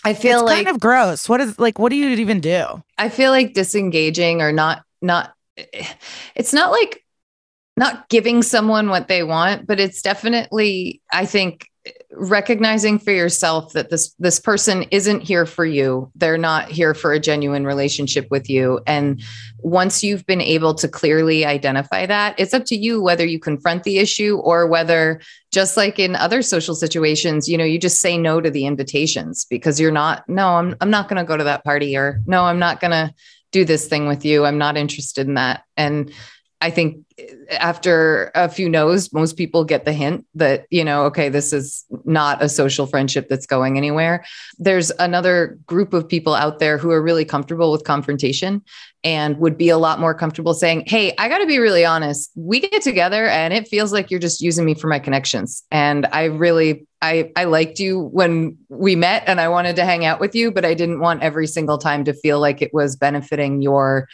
I feel it's like kind of gross. What is like what do you even do? I feel like disengaging or not not it's not like not giving someone what they want, but it's definitely I think recognizing for yourself that this this person isn't here for you. They're not here for a genuine relationship with you. And once you've been able to clearly identify that it's up to you whether you confront the issue or whether just like in other social situations you know you just say no to the invitations because you're not no I'm I'm not going to go to that party or no I'm not going to do this thing with you. I'm not interested in that. And I think eh, after a few no's, most people get the hint that, you know, okay, this is not a social friendship that's going anywhere. There's another group of people out there who are really comfortable with confrontation and would be a lot more comfortable saying, Hey, I got to be really honest. We get together and it feels like you're just using me for my connections. And I really, I, I liked you when we met and I wanted to hang out with you, but I didn't want every single time to feel like it was benefiting your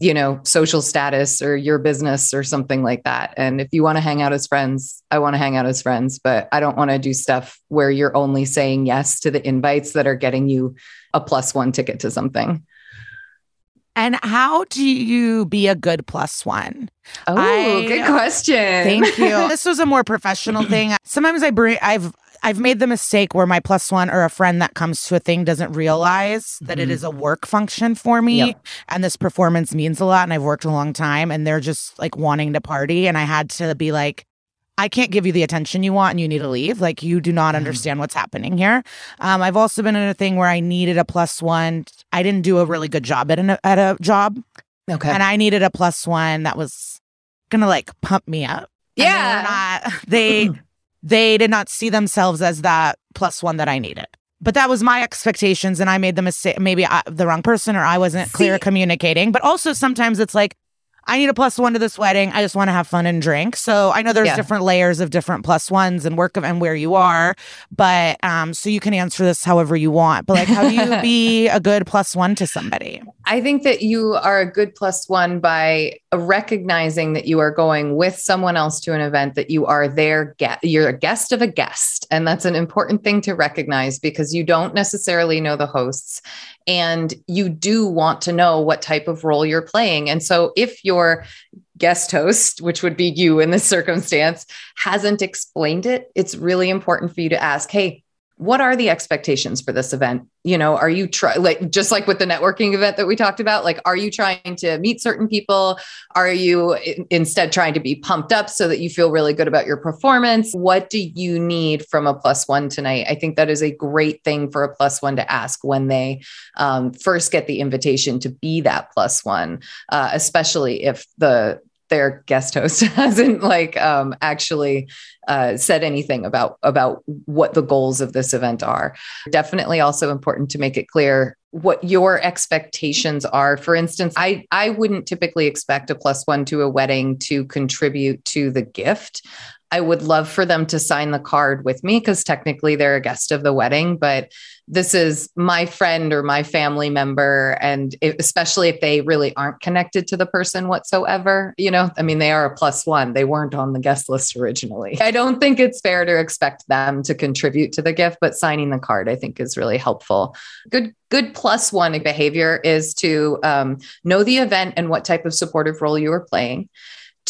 you know, social status or your business or something like that. And if you want to hang out as friends, I want to hang out as friends, but I don't want to do stuff where you're only saying yes to the invites that are getting you a plus one ticket to something. And how do you be a good plus one? Oh, I, good question. Thank you. [LAUGHS] this was a more professional thing. Sometimes I bring I've I've made the mistake where my plus one or a friend that comes to a thing doesn't realize that mm-hmm. it is a work function for me yep. and this performance means a lot and I've worked a long time and they're just like wanting to party and I had to be like I can't give you the attention you want and you need to leave. Like you do not mm-hmm. understand what's happening here. Um, I've also been in a thing where I needed a plus one. I didn't do a really good job at, an, at a job. Okay. And I needed a plus one that was gonna like pump me up. Yeah. Not, they [CLEARS THROAT] they did not see themselves as that plus one that I needed. But that was my expectations, and I made the mistake. Maybe I, the wrong person, or I wasn't see, clear communicating. But also sometimes it's like I need a plus one to this wedding. I just want to have fun and drink. So I know there's yeah. different layers of different plus ones and work of and where you are, but um, so you can answer this however you want. But like, how do you [LAUGHS] be a good plus one to somebody? I think that you are a good plus one by recognizing that you are going with someone else to an event that you are their guest. You're a guest of a guest, and that's an important thing to recognize because you don't necessarily know the hosts and you do want to know what type of role you're playing. And so if your guest host, which would be you in this [LAUGHS] circumstance, hasn't explained it, it's really important for you to ask, hey, what are the expectations for this event? You know are you try like just like with the networking event that we talked about like are you trying to meet certain people? Are you instead trying to be pumped up so that you feel really good about your performance? What do you need from a plus one tonight? I think that is a great thing for a plus one to ask when they um, first get the invitation to be that plus one uh, especially if the their guest host [LAUGHS] hasn't like um, actually uh, said anything about about what the goals of this event are. Definitely also important to make it clear what your expectations are. For instance, I I wouldn't typically expect a plus one to a wedding to contribute to the gift. I would love for them to sign the card with me because technically they're a guest of the wedding, but this is my friend or my family member. And it, especially if they really aren't connected to the person whatsoever, you know, I mean, they are a plus one. They weren't on the guest list originally. I don't think it's fair to expect them to contribute to the gift, but signing the card, I think, is really helpful. Good good plus one behavior is to um, know the event and what type of supportive role you are playing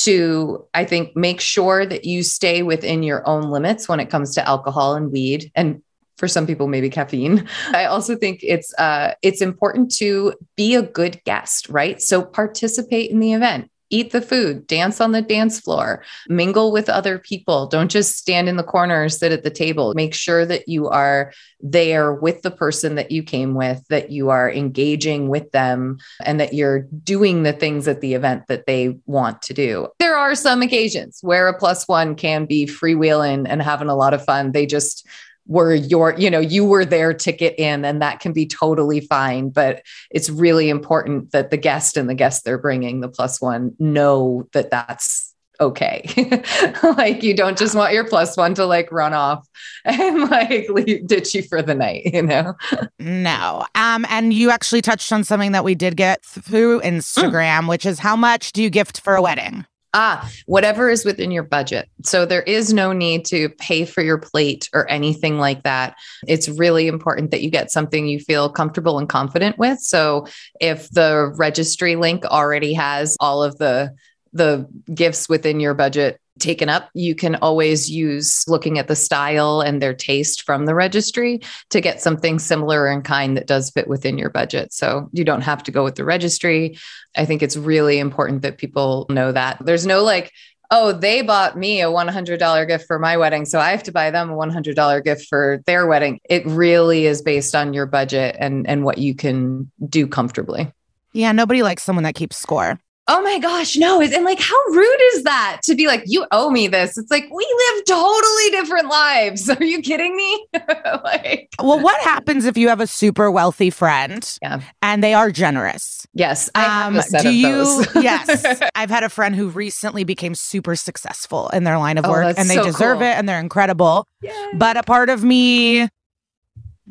to i think make sure that you stay within your own limits when it comes to alcohol and weed and for some people maybe caffeine. [LAUGHS] I also think it's uh, it's important to be a good guest right? So participate in the event eat the food, dance on the dance floor, mingle with other people. Don't just stand in the corner or sit at the table. Make sure that you are there with the person that you came with, that you are engaging with them, and that you're doing the things at the event that they want to do. There are some occasions where a plus one can be freewheeling and having a lot of fun. They just were your, you know, you were their ticket in, and that can be totally fine. But it's really important that the guest and the guest they're bringing, the plus one, know that that's okay. [LAUGHS] like you don't just want your plus one to like run off [LAUGHS] and like leave, ditch you for the night, you know? No. Um, and you actually touched on something that we did get through Instagram, mm. which is how much do you gift for a wedding? Ah, whatever is within your budget. So there is no need to pay for your plate or anything like that. It's really important that you get something you feel comfortable and confident with. So if the registry link already has all of the the gifts within your budget taken up, you can always use looking at the style and their taste from the registry to get something similar in kind that does fit within your budget. So you don't have to go with the registry. I think it's really important that people know that. There's no like, oh, they bought me a $100 gift for my wedding. So I have to buy them a $100 gift for their wedding. It really is based on your budget and, and what you can do comfortably. Yeah, nobody likes someone that keeps score oh my gosh, no. And like, how rude is that to be like, you owe me this? It's like, we live totally different lives. [LAUGHS] Are you kidding me? [LAUGHS] like, well, what happens if you have a super wealthy friend yeah. and they are generous? Yes. I um, do you? [LAUGHS] yes. I've had a friend who recently became super successful in their line of oh, work and they so deserve cool. it and they're incredible. Yay. But a part of me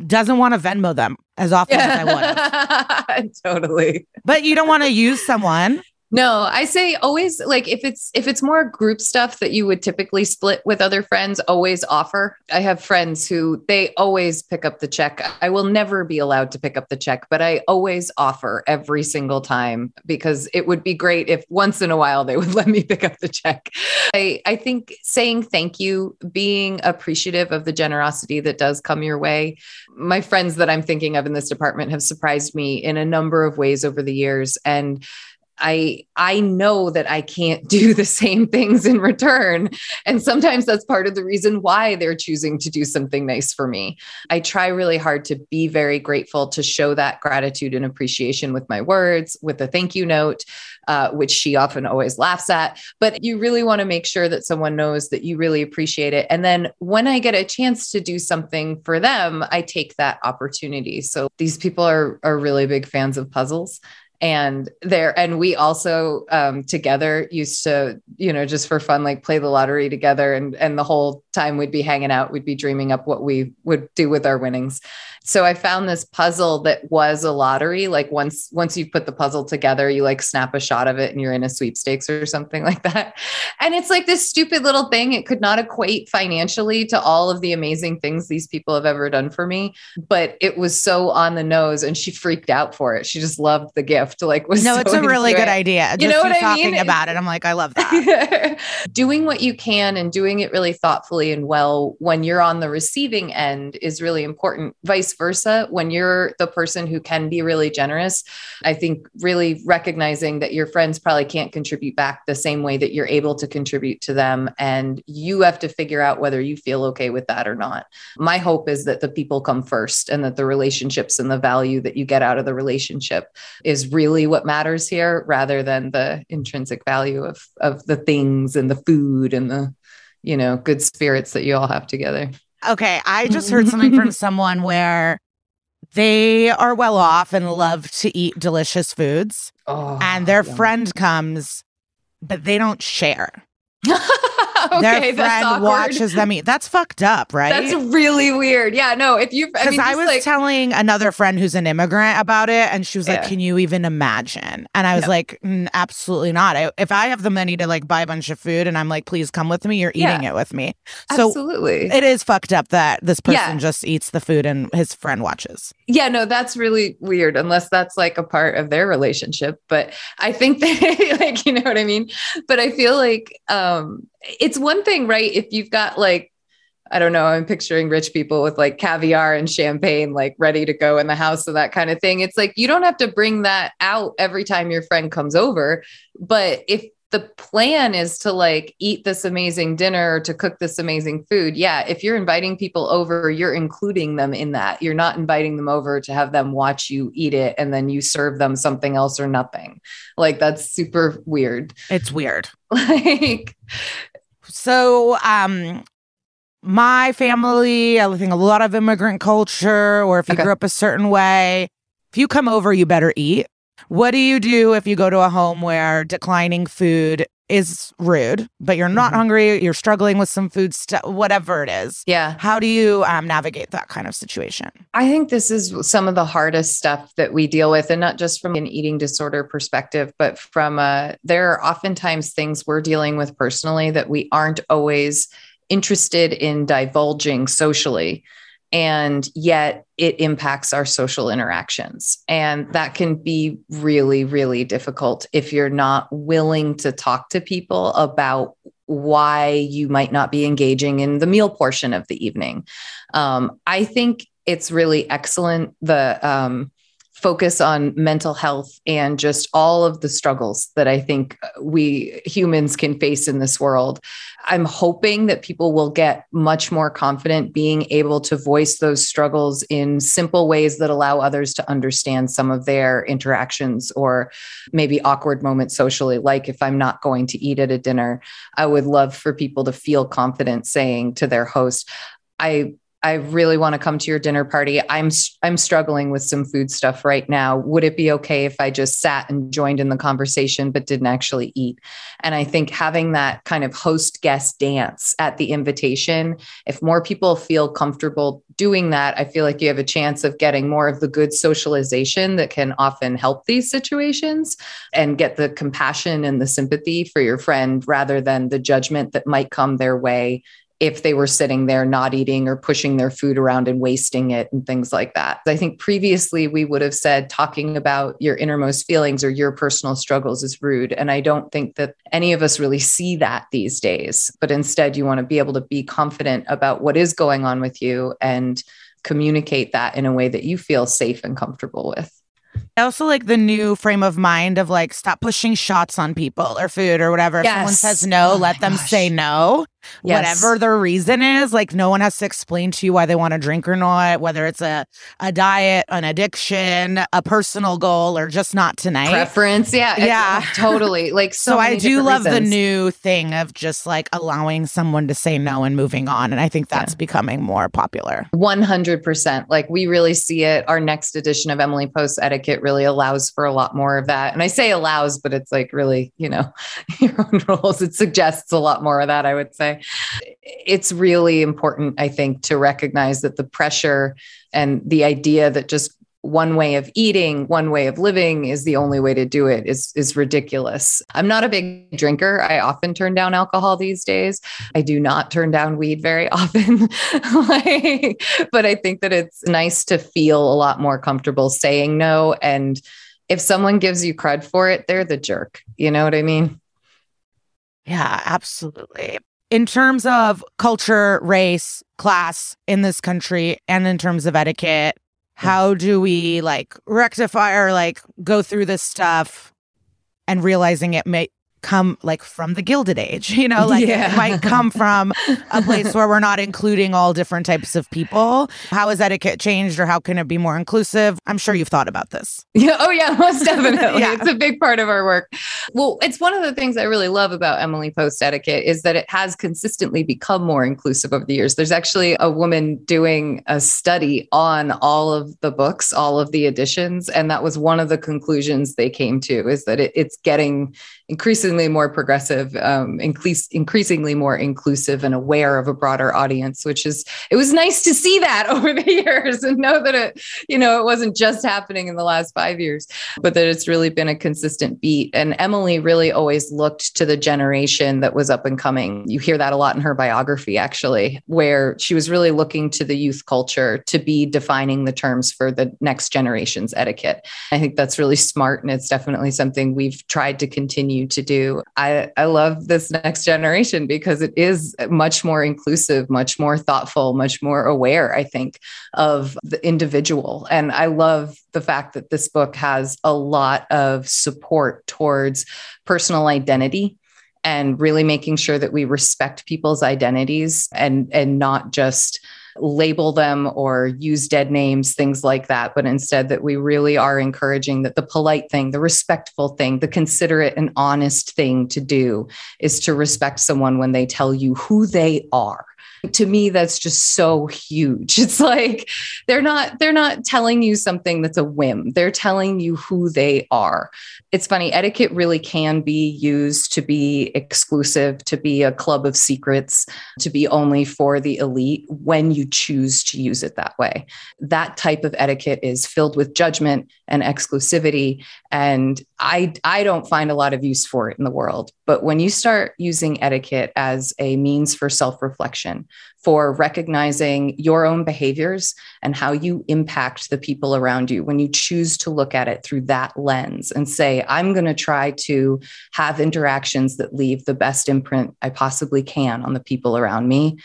doesn't want to Venmo them as often yeah. as I would. totally. But you don't want to use someone no, I say always like if it's if it's more group stuff that you would typically split with other friends, always offer. I have friends who they always pick up the check. I will never be allowed to pick up the check, but I always offer every single time because it would be great if once in a while they [LAUGHS] would let me pick up the check. I I think saying thank you, being appreciative of the generosity that does come your way. My friends that I'm thinking of in this department have surprised me in a number of ways over the years and I I know that I can't [LAUGHS] do the same things in return and sometimes that's part of the reason why they're choosing to do something nice for me. I try really hard to be very grateful to show that gratitude and appreciation with my words, with a thank you note, uh, which she often always laughs at. But you really want to make sure that someone knows that you really appreciate it. And then when I get a chance to do something for them, I take that opportunity. So these people are are really big fans of puzzles and there and we also um, together used to you know just for fun like play the lottery together. And and the whole time we'd be hanging out we'd be dreaming up what we would do with our winnings. So i found this puzzle that was a lottery. Like once once you put the puzzle together you like snap a shot of it and you're in a sweepstakes or something [LAUGHS] like that. And it's like this stupid little thing. It could not equate financially to all of the amazing things these people have ever done for me. But it was so on the nose and she freaked out for it. She just loved the gift gift. Like, was no, so it's a [LAUGHS] really into good idea. You Just know what I talking mean? about it. I'm like, I love that. [LAUGHS] doing what you can and doing it really thoughtfully and well when you're on the receiving end is really important. Vice versa, when you're the person who can be really generous, I think really recognizing that your friends probably can't contribute back the same way that you're able to contribute to them. And you have to figure out whether you feel okay with that or not. My hope is that the people come first and that the relationships and the value that you get out of the relationship is really what matters here rather than the intrinsic value of, of the things and the food and the, you know, good spirits that you all have together. Okay. I just heard something from [LAUGHS] someone where they are well off and love to eat delicious foods, Oh, and their yum. friend comes, but they don't share. [LAUGHS] okay, their friend watches them eat. That's fucked up, right? That's really weird. Yeah, no, if you, I mean, I, was like, telling another friend who's an immigrant about it, and she was like, Yeah. "Can you even imagine?" And I was like, "Mm, "Absolutely not. I, if I have the money to like buy a bunch of food, and I'm like, please come with me. You're eating it with me." So absolutely. it is fucked up that this person Yeah. just eats the food and his friend watches. yeah, no, that's really weird unless that's like a part of their relationship. But I think [LAUGHS] that, like, you know what I mean? But I feel like um, Um, it's one thing, right? If you've got like, I don't know, I'm picturing rich people with like caviar and champagne, like ready to go in the house and that kind of thing. It's like you don't have to bring that out every time your friend comes over. But if the plan is to like eat this amazing dinner or to cook this amazing food. Yeah, if you're inviting people over, you're including them in that. You're not inviting them over to have them watch you eat it and then you serve them something else or nothing. Like that's super weird. It's weird. [LAUGHS] Like So, um, my family, I think a lot of immigrant culture, or if you Okay. grew up a certain way, if you come over, you better eat. What do you do if you go to a home where declining food is rude, but you're not Mhm. hungry, you're struggling with some food stuff, whatever it is? yeah, How do you um, navigate that kind of situation? I think this is some of the hardest stuff that we deal with, and not just from an eating disorder perspective, but from uh, there are oftentimes things we're dealing with personally that we aren't always interested in divulging socially. And yet it impacts our social interactions. And that can be really, really difficult if you're not willing to talk to people about why you might not be engaging in the meal portion of the evening. Um, I think it's really excellent the um, focus on mental health and just all of the struggles that I think we humans can face in this world. I'm hoping that people will get much more confident being able to voice those struggles in simple ways that allow others to understand some of their interactions or maybe awkward moments socially. Like if I'm not going to eat at a dinner, I would love for people to feel confident saying to their host, I I really want to come to your dinner party. I'm I'm struggling with some food stuff right now. Would it be okay if I just sat and joined in the conversation but didn't actually eat? And I think having that kind of host guest dance at the invitation, if more people feel comfortable doing that, I feel like you have a chance of getting more of the good socialization that can often help these situations and get the compassion and the sympathy for your friend rather than the judgment that might come their way if they were sitting there not eating or pushing their food around and wasting it and things like that. I think previously we would have said talking about your innermost feelings or your personal struggles is rude. And I don't think that any of us really see that these days. But instead, you want to be able to be confident about what is going on with you and communicate that in a way that you feel safe and comfortable with. I also like the new frame of mind of like stop pushing shots on people or food or whatever. If someone says no, Oh let them gosh. say no. Yes. Whatever their reason is, like no one has to explain to you why they want to drink or not, whether it's a, a diet, an addiction, a personal goal, or just not tonight. Preference. Yeah. Yeah. [LAUGHS] totally. Like, so, so I do love the new thing of just like allowing someone to say no and moving on. And I think that's becoming more popular. 100%. Like we really see it. Our next edition of Emily Post Etiquette really allows for a lot more of that. And I say allows, but it's like really, you know, [LAUGHS] your own rules. It suggests a lot more of that, I would say. It's really important, I think, to recognize that the pressure and the idea that just one way of eating, one way of living is the only way to do it is is ridiculous. I'm not a big drinker. I often turn down alcohol these days. I do not turn down weed very [LAUGHS] often. like, but I think that it's nice to feel a lot more comfortable saying no and if someone gives you cred for it, they're the jerk. You know what I mean? Yeah, absolutely. In terms of culture, race, class in this country, and in terms of etiquette, how do we like rectify or like go through this stuff and realizing it may come like from the gilded age [LAUGHS] you know like yeah. it might come from a [LAUGHS] place where we're not including all different types of people. How has etiquette changed or how can it be more inclusive? I'm sure you've thought about this. Yeah. Oh yeah. [LAUGHS] Most definitely. Yeah. it's a big part of our work. Well it's one of the things i really love about emily post etiquette is that it has consistently become more inclusive over the years. There's actually a woman doing a study on all of the books all of the editions and that was one of the conclusions they came to is that it, it's getting increasingly more progressive, um, increase, increasingly more inclusive and aware of a broader audience, which is, it was nice to see that [LAUGHS] over the years and know that it, you know, it wasn't just happening in the last five years, but that it's really been a consistent beat. And Emily really always looked to the generation that was up and coming. You hear that a lot in her biography, actually, where she was really looking to the youth culture to be defining the terms for the next generation's etiquette. I think that's really smart. And it's definitely something we've tried to continue continue to do. I, I love this next generation because it is much more inclusive, much more thoughtful, much more aware, I think, of the individual. And I love the fact that this book has a lot of support towards personal identity and really making sure that we respect people's identities and and not just label them or use dead names, things like that, but instead that we really are encouraging that the polite thing, the respectful thing, the considerate and honest thing to do is to respect someone when they tell you who they are to me that's just so huge. [LAUGHS] It's like they're not they're not telling you something that's a whim. They're telling you who they are. It's funny etiquette really can be used to be exclusive to be a club of secrets to be only for the elite when you choose to use it that way. That type of etiquette is filled with judgment and exclusivity and i i don't find a lot of use for it in the world. But when you start using etiquette as a means for self-reflection for recognizing your own behaviors and how you impact the people around you when you choose to look at it through that lens and say, I'm going to try to have interactions that leave the best imprint I possibly can on the people around me.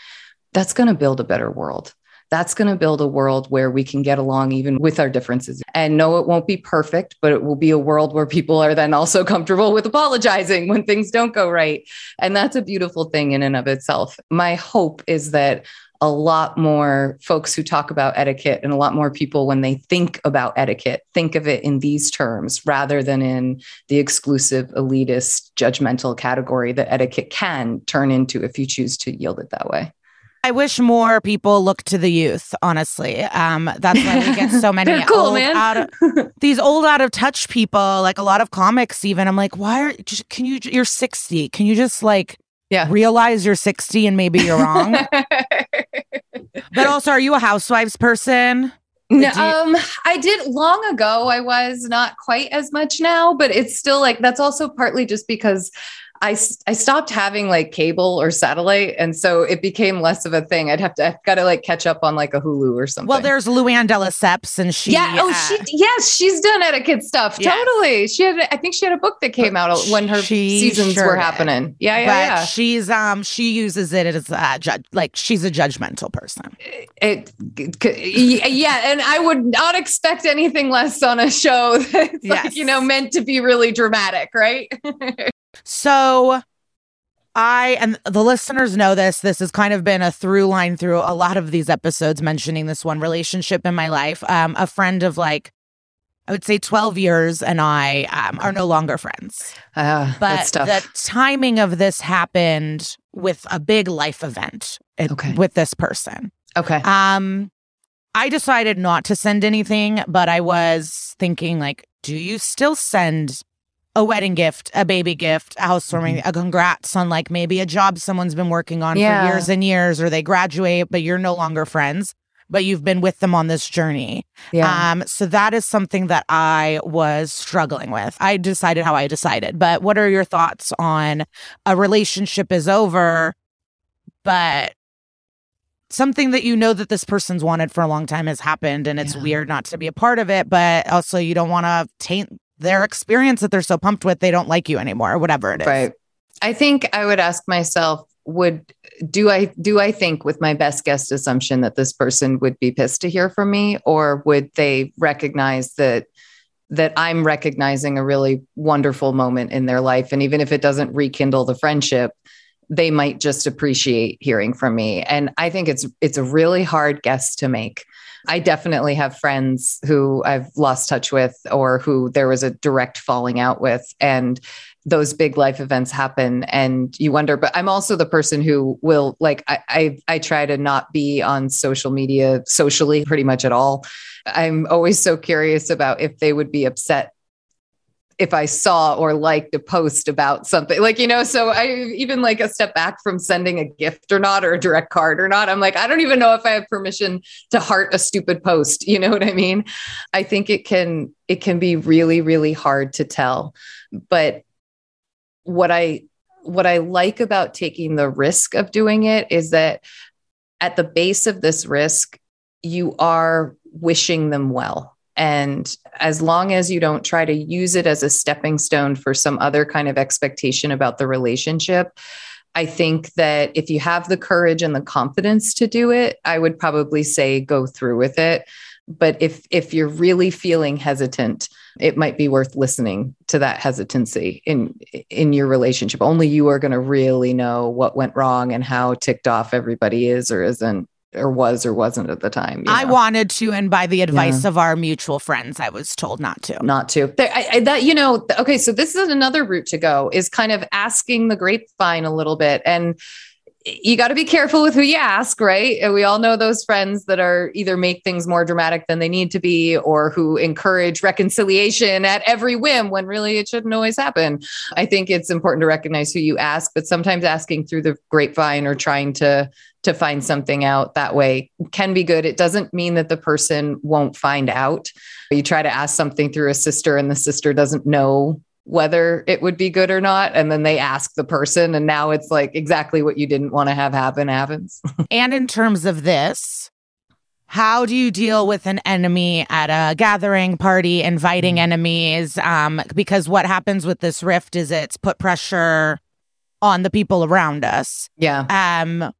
That's going to build a better world that's going to build a world where we can get along even with our differences. And no, it won't be perfect, but it will be a world where people are then also [LAUGHS] comfortable with apologizing when things don't go right. And that's a beautiful thing in and of itself. My hope is that a lot more folks who talk about etiquette and a lot more people when they think about etiquette think of it in these terms rather than in the exclusive elitist judgmental category that etiquette can turn into if you choose to yield it that way I wish more people look to the youth. Honestly, um, that's why we get so [LAUGHS] many cool, old, man. out of, [LAUGHS] these old out of touch people. Like a lot of comics, even. I'm like, why are? Just, can you? You're 60. Can you just like yeah. realize you're 60 and maybe you're wrong? [LAUGHS] but also, are you a housewives person? No, um, I did long ago. I was not quite as much now, but it's still like that's also partly just because I, I stopped having like cable or satellite. And so it became less of a thing. I'd have to, I've got to like catch up on like a Hulu or something. Well, there's Luann de Lesseps and she. Yeah. Oh, she, yes, she's done etiquette stuff. Yes. Totally. She had, I think she had a book that came out when her seasons sure were happening. Yeah. Yeah. But yeah. She's, um, she uses it as a judge, like she's a judgmental person. It, it, yeah. And I would not expect anything less on a show [LAUGHS] that's yes. like, you know, meant to be really dramatic, right? [LAUGHS] So I and the listeners know this. This has kind of been a through line through a lot of these episodes mentioning this one relationship in my life. Um, a friend of like, I would say 12 years and I um, are no longer friends. Uh, but the timing of this happened with a big life event okay. with this person. Okay. Um, I decided not to send anything, but I was thinking like, do you still send a wedding gift, a baby gift, a housewarming, mm-hmm. a congrats on like maybe a job someone's been working on yeah. for years and years, or they graduate, but you're no longer friends, but you've been with them on this journey. Yeah. Um, so that is something that I was struggling with. I decided how I decided. But what are your thoughts on a relationship is over, but something that you know that this person's wanted for a long time has happened and it's yeah. weird not to be a part of it but also you don't want to taint their experience that they're so pumped with, they don't like you anymore, or whatever it is. Right. I think I would ask myself, would do I do I think with my best guess assumption that this person would be pissed to hear from me, or would they recognize that that I'm recognizing a really wonderful moment in their life, and even if it doesn't rekindle the friendship, they might just appreciate hearing from me. And I think it's it's a really hard guess to make. I definitely have friends who I've lost touch with or who there was a direct falling out with. And those big life events happen and you wonder but i'm also the person who will like I, I, I try to not be on social media socially pretty much at all i'm always so curious about if they would be upset if I saw or liked a post about something, like, you know, so I even like a step back from sending a gift or not, or a direct card or not. I'm like, I don't even know if I have permission to heart a stupid post. [LAUGHS] You know what I mean? I think it can, it can be really, really hard to tell. But what I, what I like about taking the risk of doing it is that at the base of this risk, you are wishing them well and as long as you don't try to use it as a stepping stone for some other kind of expectation about the relationship, I think that if you have the courage and the confidence to do it, I would probably say go through with it. But if if you're really feeling hesitant, it might be worth listening to that hesitancy in in your relationship. Only you are going to really know what went wrong and how ticked off everybody is or isn't or was or wasn't at the time. I know? wanted to, and by the advice yeah. of our mutual friends, I was told not to. Not to. There, I, I, that you know. Okay, so this is another route to go. Is kind of asking the grapevine a little bit and you got to be careful with who you ask, right? And we all know those friends that are either make things more dramatic than they need to be or who encourage reconciliation at every whim when really it shouldn't always happen. I think it's important to recognize who you ask, but sometimes asking through the grapevine or trying to to find something out that way can be good. It doesn't mean that the person won't find out. You try to ask something through a sister and the sister doesn't know whether it would be good or not. And then they ask the person, and now it's like exactly what you didn't want to have happen happens. [LAUGHS] and in terms of this, how do you deal with an enemy at a gathering party, inviting mm-hmm. enemies? Um, because what happens with this rift is it's put pressure on the people around us. Yeah. Um,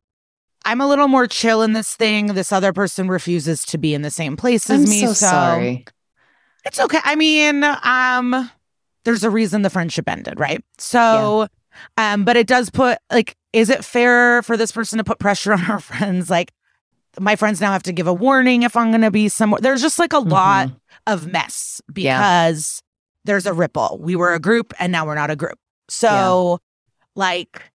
I'm a little more chill in this thing. This other person refuses to be in the same place as I'm me. So, so sorry. It's okay. I mean, um, there's a reason the friendship ended, right? So, yeah. um, but it does put like, is it fair for this person to put pressure [LAUGHS] on our friends? Like, my friends now have to give a warning if I'm going to be somewhere. There's just like a mm-hmm. lot of mess because yeah. there's a ripple. We were a group and now we're not a group. So, yeah. like,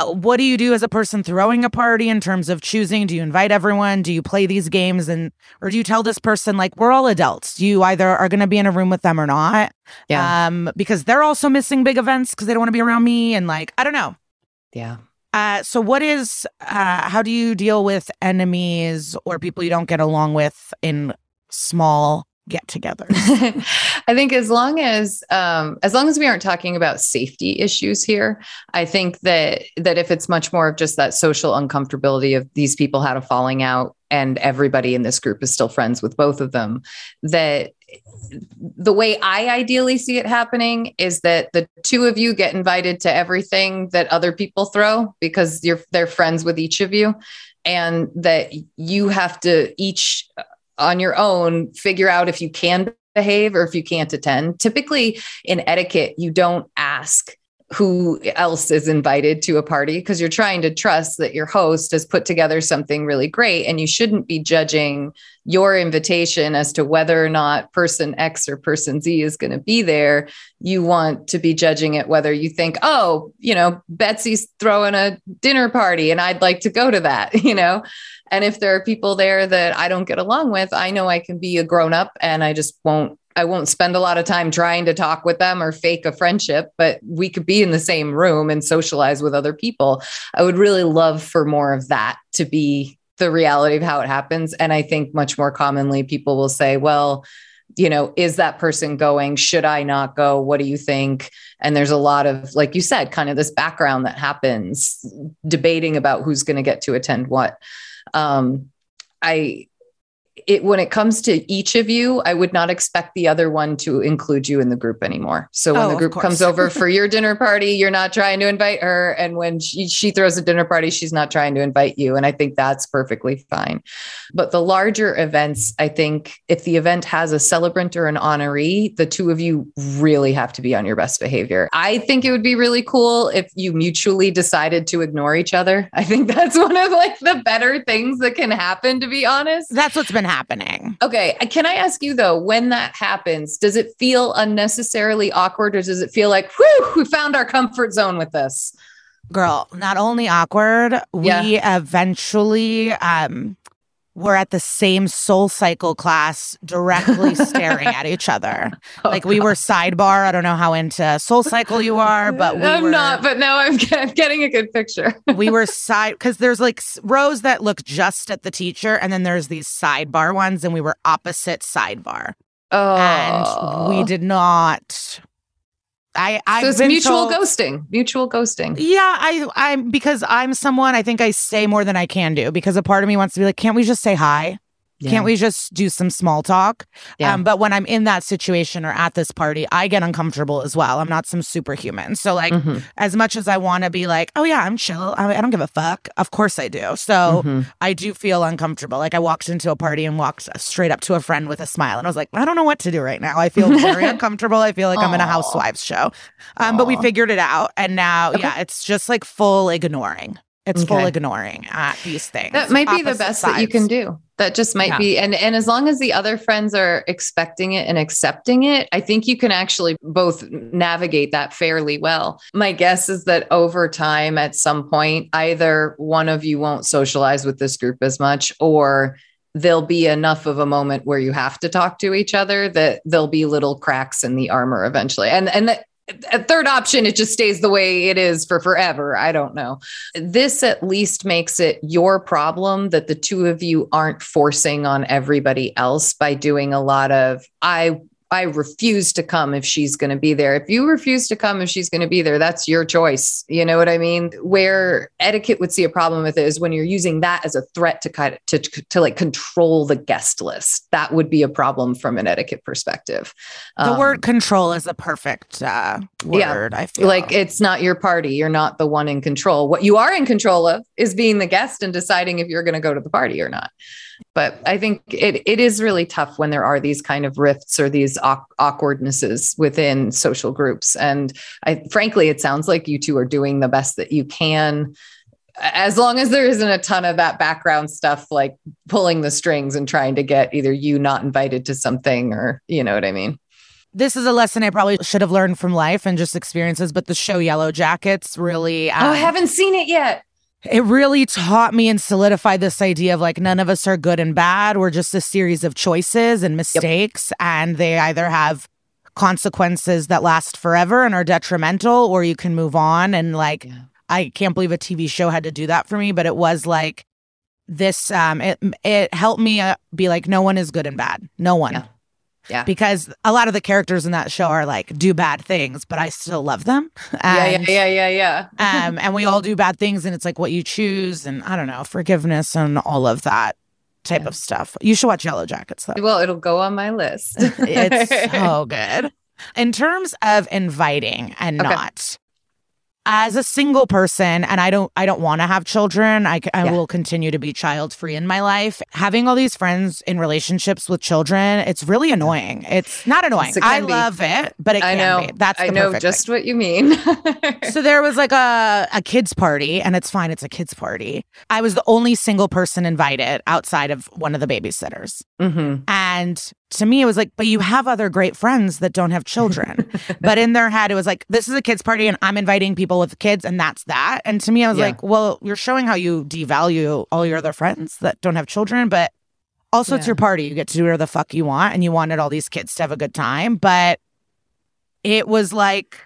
what do you do as a person throwing a party in terms of choosing? Do you invite everyone? Do you play these games? And or do you tell this person like we're all adults. You either are going to be in a room with them or not? Yeah. Um because they're also missing big events because they don't want to be around me and like i don't know. Yeah. Uh so what is uh how do you deal with enemies or people you don't get along with in small get together. [LAUGHS] I think as long as um, as long as we aren't talking about safety issues here i think that that if it's much more of just that social uncomfortability of these people had a falling out and everybody in this group is still friends with both of them that the way i ideally see it happening is that the two of you get invited to everything that other people throw because you're they're friends with each of you and that you have to each on your own figure out if you can behave or if you can't attend. Typically in etiquette, you don't ask who else is invited to a party because you're trying to trust that your host has put together something really great and you shouldn't be judging your invitation as to whether or not person X or person Z is going to be there. You want to be judging it whether you think, oh, you know, Betsy's throwing a dinner party and I'd like to go to that, [LAUGHS] you know? And if there are people there that I don't get along with, I know I can be a grown up and I just won't I won't spend a lot of time trying to talk with them or fake a friendship, but we could be in the same room and socialize with other people. I would really love for more of that to be the reality of how it happens. And I think much more commonly people will say, well, you know, is that person going? Should I not go? What do you think? And there's a lot of, like you said, kind of this background that happens debating about who's going to get to attend what. Um, I, it when it comes to each of you, I would not expect the other one to include you in the group anymore. So when Oh, the group comes over for your [LAUGHS] dinner party, you're not trying to invite her, and when she she throws a dinner party, she's not trying to invite you, and I think that's perfectly fine. But the larger events, I think if the event has a celebrant or an honoree, the two of you really have to be on your best behavior. I think it would be really cool if you mutually decided to ignore each other. I think that's [LAUGHS] one of like the better things that can happen, to be honest. That's what's been happening. Okay. Can I ask you though, when that happens, does it feel unnecessarily awkward or does it feel like, whew, we found our comfort zone with this? Girl, not only awkward, we eventually um were at the same SoulCycle class directly [LAUGHS] staring at each other. Oh, like we were sidebar. I don't know how into SoulCycle you are, but we I'm were not, but now I'm get- getting a good picture. we were [LAUGHS] side because there's like rows that look just at the teacher, and then there's these sidebar ones, and we were opposite sidebar, Oh, and we oh. did not. I I So it's mutual ghosting, mutual ghosting. Yeah, I I'm because I'm someone I think I say more than I can do because a part of me wants to be like, can't we just say hi? Can't we just do some small talk? Yeah. Um, but when I'm in that situation or at this party, I get uncomfortable as well. I'm not some superhuman. So like Mhm, as much as I want to be like, oh yeah, I'm chill. I, I don't give a fuck. Of course I do. So mhm. I do feel uncomfortable. Like I walked into a party and walked straight up to a friend with a smile, and I was like, I don't know what to do right now. I feel [LAUGHS] very uncomfortable. I feel like I'm in a housewives show. Um, but we figured it out, and now Okay. yeah, it's just like full ignoring. It's full ignoring at these things. That might be the Opposite best that you can do. That just might Yeah. be and and as long as the other friends are expecting it and accepting it, I think you can actually both navigate that fairly well. My guess is that over time at some point either one of you won't socialize with this group as much or there'll be enough of a moment where you have to talk to each other that there'll be little cracks in the armor eventually. And and the, a third option it just stays the way it is for forever. I don't know this at least makes it your problem that the two of you aren't forcing on everybody else by doing a lot of i i refuse to come if she's going to be there. If you refuse to come if she's going to be there that's your choice. You know what i mean? Where etiquette would see a problem with it is when you're using that as a threat to kind of to, to like control the guest list. That would be a problem from an etiquette perspective. The Um, word control is a perfect uh, Yeah. word. I feel. Like it's not your party. You're not the one in control. What you are in control of is being the guest and deciding if you're going to go to the party or not but i think it, it is really tough when there are these kind of rifts or these awk- awkwardnesses within social groups and i frankly it sounds like you two are doing the best that you can as long as there isn't a ton of that background stuff like pulling the strings and trying to get either you not invited to something or you know what i mean this is a lesson I probably should have learned from life and just experiences. But the show Yellow Jackets really, um, oh i haven't seen it yet it really taught me and solidified this idea of like none of us are good and bad. We're just a series of choices and mistakes, and they either have consequences that last forever and are detrimental, or you can move on. And like, Yeah. I can't believe a TV show had to do that for me, but it was like this. Um, it it helped me uh, be like, no one is good and bad. No one. Yeah. Yeah. Because a lot of the characters in that show are like do bad things, but I still love them. yeah, yeah, yeah, yeah, yeah. [LAUGHS] um, and we all do bad things, and it's like what you choose, and I don't know, forgiveness and all of that type Yeah. of stuff. You should watch Yellow Jackets, though. well, it'll go on my list. [LAUGHS] it's [LAUGHS] so good. In terms of inviting and Okay. not, as a single person, and I don't, I don't want to have children. I Yeah. will continue to be child free in my life. Having all these friends in relationships with children, it's really annoying. It's not annoying. It I be. love it, but it I can know. be. That's the I know just thing. what you mean. [LAUGHS] So there was like a a kids party, and it's fine. It's a kids party. I was the only single person invited outside of one of the babysitters, hmm and to me, it was like, but you have other great friends that don't have children. [LAUGHS] but in their head, it was like, this is a kids party, and I'm inviting people with kids, and that's that. And to me, I was Yeah. like, well, you're showing how you devalue all your other friends that don't have children, but. Also, it's your party. You get to do whatever the fuck you want, and you wanted all these kids to have a good time. But it was like,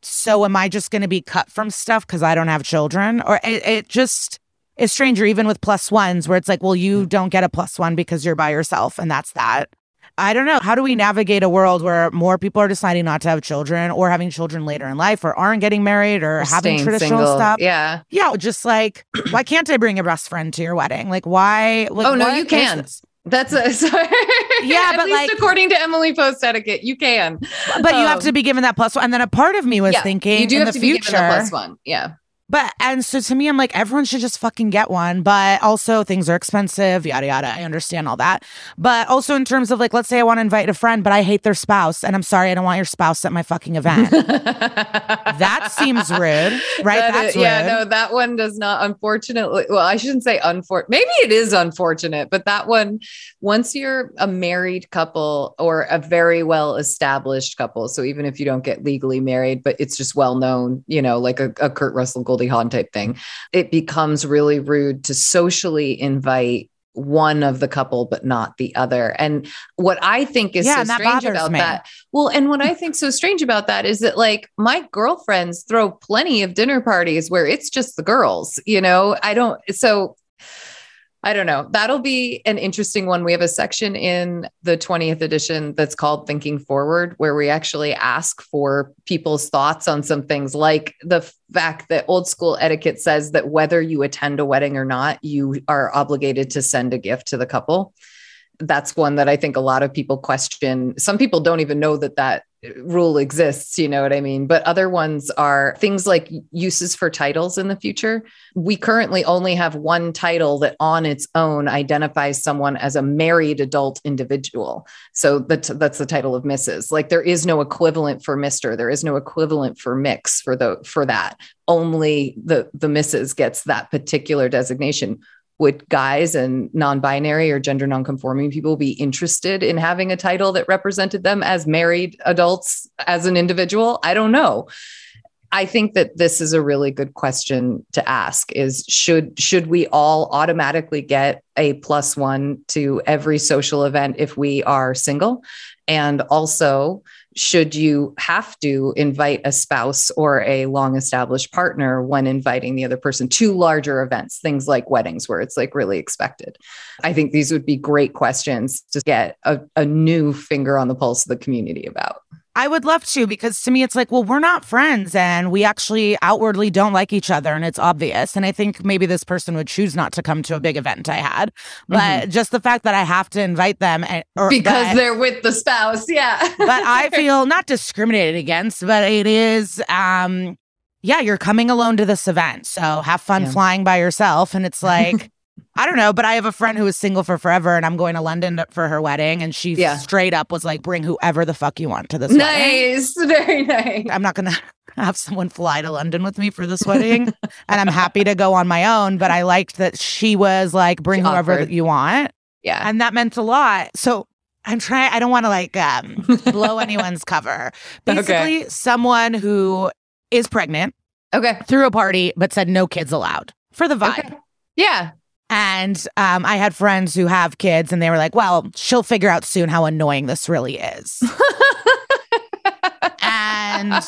so am I just going to be cut from stuff because I don't have children? Or it, it just is stranger, even with plus ones, where it's like, well, you don't get a plus one because you're by yourself, and that's that. I don't know. How do we navigate a world where more people are deciding not to have children or having children later in life or aren't getting married or, Or having traditional single. stuff? Yeah. Yeah, just like, [CLEARS THROAT] why can't I bring a best friend to your wedding? Like, why? Like, Oh, no, you can. this? That's a [LAUGHS] sorry. Yeah, At but, least like- according to Emily Post etiquette, you can. But you have Um, to be given that plus one. And then a part of me was yeah, thinking you do in have the to future. be given the plus one. Yeah. But and so to me, I'm like, everyone should just fucking get one. But also things are expensive, yada yada. I understand all that. But also in terms of like, let's say I want to invite a friend, but I hate their spouse, and I'm sorry, I don't want your spouse at my fucking event. [LAUGHS] that seems rude, right? That That's is- yeah, no, that one does not. Unfortunately, well, I shouldn't say unfortunate. Maybe it is unfortunate, but that one, once you're a married couple or a very well established couple, so even if you don't get legally married, but it's just well known, you know, like a, a Kurt Russell, Goldie Hawn type thing, it becomes really rude to socially invite one of the couple but not the other and what i think is Yeah, so strange about me. that well, and what I think so strange about that is that like my girlfriends throw plenty of dinner parties where it's just the girls, you know. I don't so I don't know. That'll be an interesting one. We have a section in the 20th edition that's called Thinking Forward, where we actually ask for people's thoughts on some things like the fact that old school etiquette says that whether you attend a wedding or not, you are obligated to send a gift to the couple that's one that I think a lot of people question. Some people don't even know that that rule exists, you know what I mean? But other ones are things like uses for titles in the future. We currently only have one title that on its own identifies someone as a married adult individual. So that's that's the title of Mrs. Like there is no equivalent for Mr. There is no equivalent for Mx. for the for that. Only the the Mrs. gets that particular designation would guys and non-binary or gender non-conforming people be interested in having a title that represented them as married adults as an individual? I don't know. I think that this is a really good question to ask is should should we all automatically get a plus one to every social event if we are single? And also should you have to invite a spouse or a long established partner when inviting the other person to larger events, things like weddings where it's like really expected? I think these would be great questions to get a, a new finger on the pulse of the community about. I would love to because to me it's like, well, we're not friends and we actually outwardly don't like each other and it's obvious. And I think maybe this person would choose not to come to a big event I had. But just the fact that I have to invite them and, or Because that- they're with the spouse. Yeah. but I [LAUGHS] feel not discriminated against, but it is um yeah, you're coming alone to this event. So have fun Yeah. flying by yourself. And it's [LAUGHS] like I don't know, but I have a friend who was single for forever and I'm going to London for her wedding. And she Yeah. straight up was like, bring whoever the fuck you want to this wedding. nice. [LAUGHS] Very nice. I'm not going [LAUGHS] to have someone fly to London with me for this wedding. [LAUGHS] and I'm happy to go on my own. But I liked that she was like, bring She whoever offered. you want. Yeah. And that meant a lot. So I'm trying, I don't want to like um, blow anyone's cover. Okay. Basically, someone who is pregnant Okay. threw a party, but said no kids allowed for the vibe. Okay. Yeah. And um, I had friends who have kids, and they were like, well, she'll figure out soon how annoying this really is. [LAUGHS] and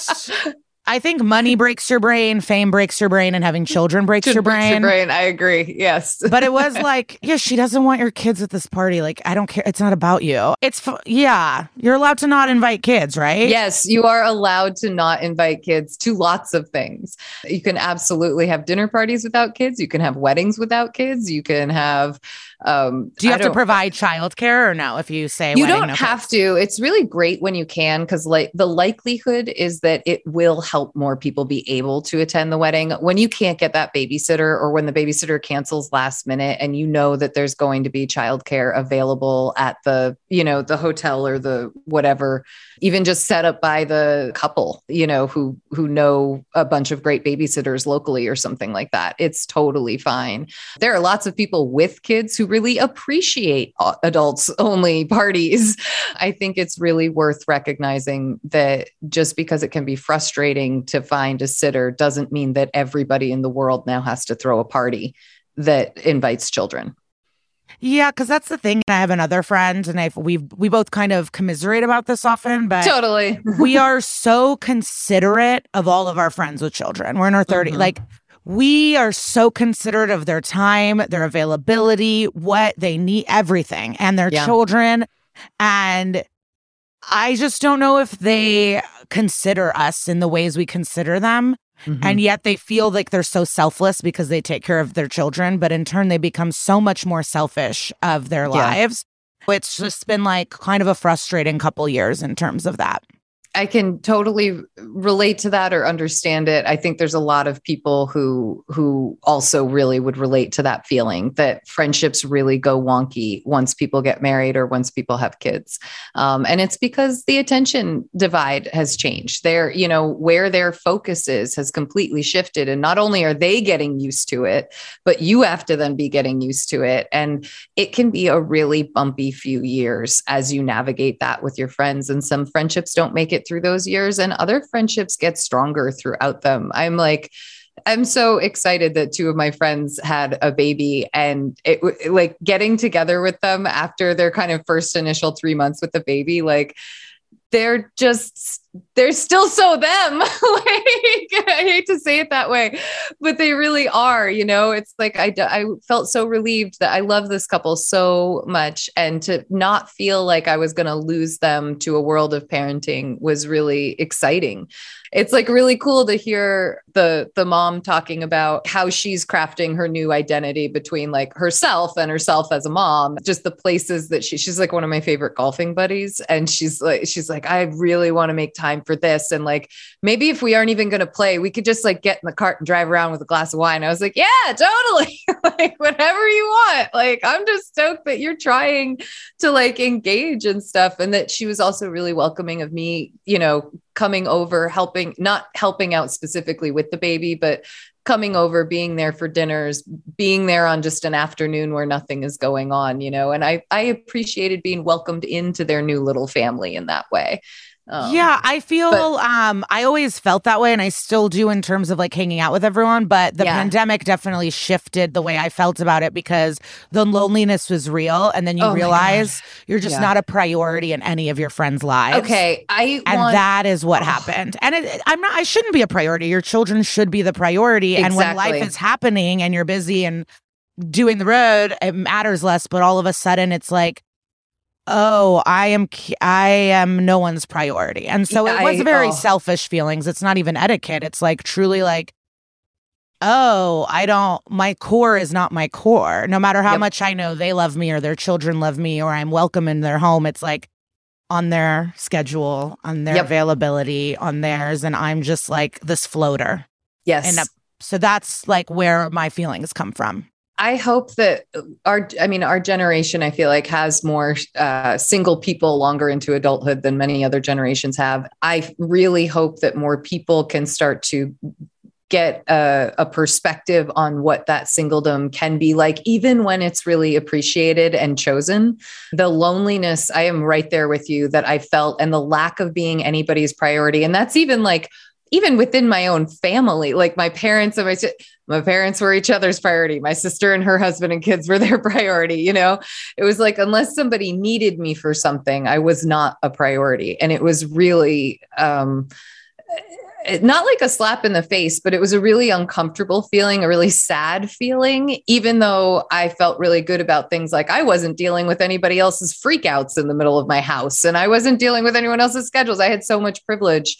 I think money breaks your brain, fame breaks your brain, and having children breaks your Breaks brain. brain. I agree. Yes. [LAUGHS] But it was like, yeah, she doesn't want your kids at this party. Like, I don't care. It's not about you. It's, f- yeah, you're allowed to not invite kids, right? Yes, you are allowed to not invite kids to lots of things. You can absolutely have dinner parties without kids. You can have weddings without kids. You can have. Um, Do you have to provide childcare or no? If you say You don't no have kids? to. It's really great when you can because, like, the likelihood is that it will help more people be able to attend the wedding. When you can't get that babysitter, or when the babysitter cancels last minute, and you know that there's going to be childcare available at the, you know, the hotel or the whatever, even just set up by the couple, you know, who who know a bunch of great babysitters locally or something like that. It's totally fine. There are lots of people with kids who really appreciate adults only [LAUGHS] parties. I think it's really worth recognizing that just because it can be frustrating to find a sitter doesn't mean that everybody in the world now has to throw a party that invites children. Yeah, because that's the thing. I have another friend, and I we we both kind of commiserate about this often, but Totally. [LAUGHS] we are so considerate of all of our friends with children. We're in our 30s. Mhm. Like we are so considerate of their time, their availability, what they need, everything, and their Yeah. children. And I just don't know if they consider us in the ways we consider them. Mm-hmm. And yet they feel like they're so selfless because they take care of their children, but in turn they become so much more selfish of their yeah. lives. It's just been like kind of a frustrating couple years in terms of that. I can totally relate to that or understand it. I think there's a lot of people who who also really would relate to that feeling that friendships really go wonky once people get married or once people have kids, um, and it's because the attention divide has changed. There, you know, where their focus is has completely shifted, and not only are they getting used to it, but you have to then be getting used to it, and it can be a really bumpy few years as you navigate that with your friends. And some friendships don't make it through those years and other friendships get stronger throughout them. I'm like, I'm so excited that two of my friends had a baby and it like getting together with them after their kind of first initial 3 months with the baby like they're just they're still so them. [LAUGHS] Like i hate to say it that way but they really are you know? It's like I, I felt so relieved that i love this couple so much and to not feel like i was going to lose them to a world of parenting was really exciting it's like really cool to hear the the mom talking about how she's crafting her new identity between like herself and herself as a mom. Just the places that she she's like one of my favorite golfing buddies. And she's like she's like i really want to make time for this. And like maybe if we aren't even going to play we could just like get in the cart and drive around with a glass of wine. I was like yeah totally. [LAUGHS] Like whatever you want. Like i'm just stoked that you're trying to like engage and stuff and that she was also really welcoming of me you know coming over, helping, not helping out specifically with the baby, but coming over, being there for dinners, being there on just an afternoon where nothing is going on, you know. And I I appreciated being welcomed into their new little family in that way. Um, yeah, I feel but, um I always felt that way and I still do in terms of like hanging out with everyone, but the yeah. pandemic definitely shifted the way I felt about it because the loneliness was real and then you oh realize you're just yeah. not a priority in any of your friends' lives. Okay, I And want, that is what oh. happened. And it, I'm not I shouldn't be a priority. Your children should be the priority exactly. and when life is happening and you're busy and doing the road, it matters less, but all of a sudden it's like oh i am i am no one's priority. And so yeah, it was I, very oh. selfish feelings. It's not even etiquette. It's like truly like oh i don't my core is not my core. No matter how yep. much i know they love me or their children love me or i'm welcome in their home it's like on their schedule on their yep. availability on theirs and i'm just like this floater. Yes. and so that's like where my feelings come from I hope that our, I mean, our generation, I feel like has more uh, single people longer into adulthood than many other generations have. I really hope that more people can start to get a, a, perspective on what that singledom can be like, even when it's really appreciated and chosen. The loneliness, I am right there with you that I felt, and the lack of being anybody's priority. And that's even like even within my own family, like my parents and my my parents were each other's priority. My sister and her husband and kids were [LAUGHS] their priority. You know, it was like unless somebody needed me for something, I was not a priority, and it was really um, not like a slap in the face, but it was a really uncomfortable feeling, a really sad feeling, even though I felt really good about things like I wasn't dealing with anybody else's freakouts in the middle of my house and I wasn't dealing with anyone else's schedules. I had so much privilege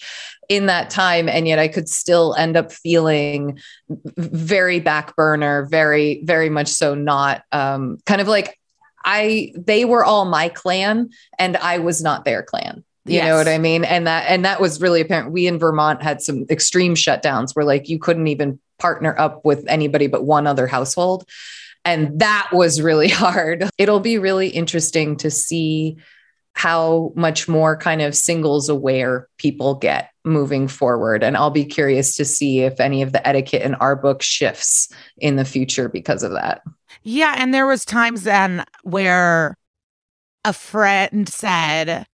in that time. And yet I could still end up feeling very back burner, very, very much so not um, kind of like I, they were all my clan and I was not their clan. You yes. know what I mean? And that and that was really apparent. We in Vermont had some extreme shutdowns where like you couldn't even partner up with anybody but one other household. And that was really [LAUGHS] hard. It'll be really interesting to see how much more kind of singles aware people get moving forward. And I'll be curious to see if any of the etiquette in our book shifts in the future because of that. Yeah. And there was times then where a friend said,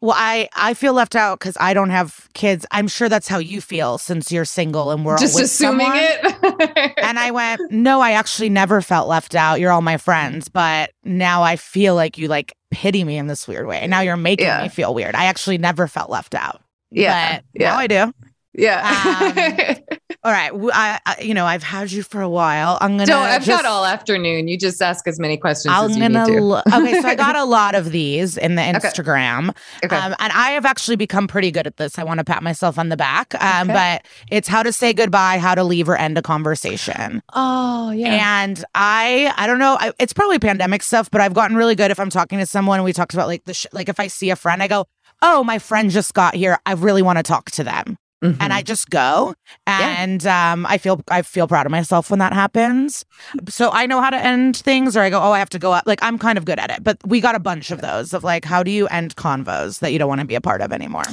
well, I I feel left out because I don't have kids. I'm sure that's how you feel since you're single and we're just assuming someone. it. [LAUGHS] and I went, no, I actually never felt left out. You're all my friends, but now I feel like you like pity me in this weird way. And now you're making yeah. me feel weird. I actually never felt left out. Yeah, but yeah. now I do. Yeah. um, [LAUGHS] All right. I, I, you know, I've had you for a while. I'm gonna. No, I've just, got all afternoon. You just ask as many questions I'm as you gonna. need to. lo- okay, so I got [LAUGHS] a lot of these in the Instagram, Okay. um, and I have actually become pretty good at this. I want to pat myself on the back, um, Okay. but it's how to say goodbye, how to leave or end a conversation. oh yeah. And I, I don't know. I, it's probably pandemic stuff, but I've gotten really good if I'm talking to someone. We talked about like the sh- like if I see a friend, I go, "Oh, my friend just got here. I really want to talk to them." Mhm. and I just go Yeah. and um, I feel I feel proud of myself when that happens. So I know how to end things, or I go, oh, I have to go up. Like I'm kind of good at it, but we got a bunch of those of like, how do you end convos that you don't want to be a part of anymore?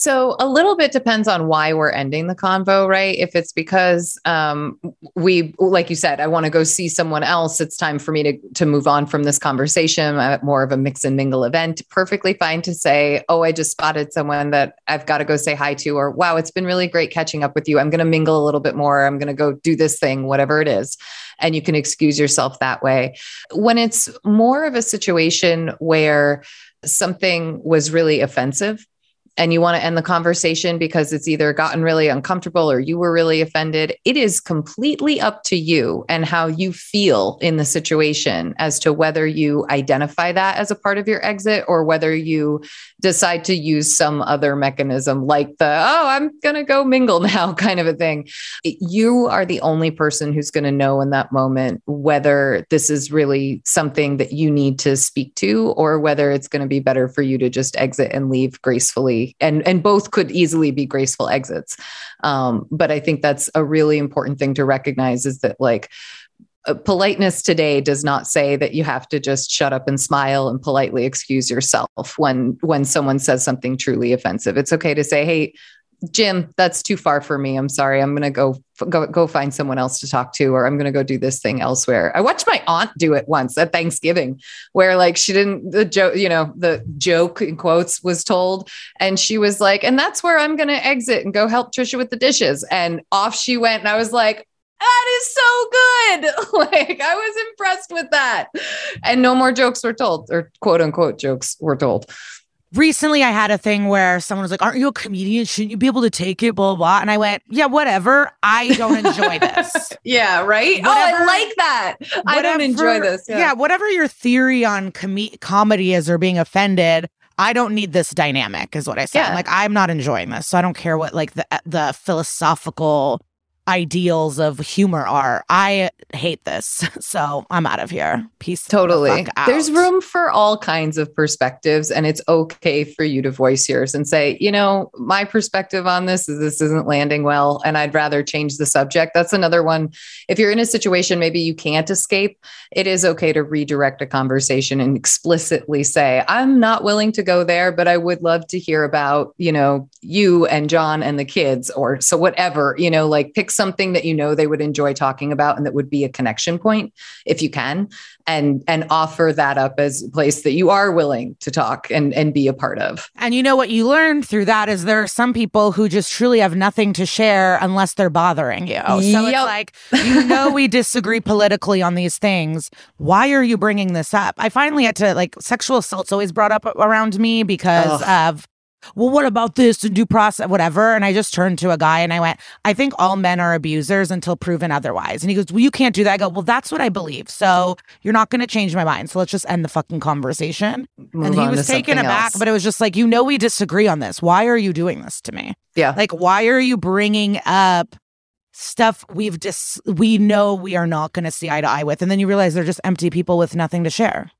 So a little bit depends on why we're ending the convo, right? If it's because um, we, like you said, I want to go see someone else. It's time for me to to move on from this conversation. At more of a mix and mingle event. Perfectly fine to say, "Oh, I just spotted someone that I've got to go say hi to," or "Wow, it's been really great catching up with you. I'm going to mingle a little bit more. I'm going to go do this thing, whatever it is." And you can excuse yourself that way. When it's more of a situation where something was really offensive and you want to end the conversation because it's either gotten really uncomfortable or you were really offended, it is completely up to you and how you feel in the situation as to whether you identify that as a part of your exit or whether you decide to use some other mechanism like the, oh, I'm going to go mingle now [LAUGHS] kind of a thing. You are the only person who's going to know in that moment whether this is really something that you need to speak to or whether it's going to be better for you to just exit and leave gracefully and and both could easily be graceful exits. Um, but i think that's a really important thing to recognize is that like uh, politeness today does not say that you have to just shut up and smile and politely excuse yourself when when someone says something truly offensive. It's okay to say hey Jim, that's too far for me. I'm sorry. I'm going to go go go find someone else to talk to or I'm going to go do this thing elsewhere. I watched my aunt do it once at Thanksgiving where like she didn't the joke, you know, the joke in quotes was told and she was like, "And that's where I'm going to exit and go help Trisha with the dishes." And off she went and I was like, that is so good. [LAUGHS] like I was impressed with that. And no more jokes were told or quote unquote jokes were told. Recently, I had a thing where someone was like, "Aren't you a comedian? Shouldn't you be able to take it?" Blah blah. And I went, "Yeah, whatever. I don't enjoy this." [LAUGHS] Yeah, right? Whatever- oh, I like that. I don't enjoy Whatever- this. Yeah. whatever your theory on com- comedy is or being offended, I don't need this dynamic, is what I said. Yeah. Like, I'm not enjoying this. So I don't care what like the eh, the philosophical ideals of humor are. I hate this. [LAUGHS] So I'm out of here. Peace. the Totally. out. There's room for all kinds of perspectives, and it's okay for you to voice yours and say, you know, my perspective on this is this isn't landing well, and I'd rather change the subject. That's another one. If you're in a situation maybe you can't escape, it is okay to redirect a conversation and explicitly say, I'm not willing to go there, but I would love to hear about, you know, you and John and the kids, or so whatever, you know, like pick something that you know they would enjoy talking about and that would be a connection point if you can and and offer that up as a place that you are willing to talk and and be a part of And you know what you learn through that is there are some people who just truly have nothing to share unless they're bothering you. So it's like, you know, we disagree politically on these things. Why are you bringing this up? I finally had to, like, sexual assault's always brought up around me because of, well, what about this and due process, whatever. And I just turned to a guy and I went, I think all men are abusers until proven otherwise. And he goes, Well, you can't do that. I go, Well, that's what I believe. So you're not going to change my mind. So let's just end the fucking conversation Move and he was taken aback, else. but it was just like, you know, we disagree on this. Why are you doing this to me? yeah Like, why are you bringing up stuff we've dis- we know we are not going to see eye to eye with? And then you realize they're just empty people with nothing to share.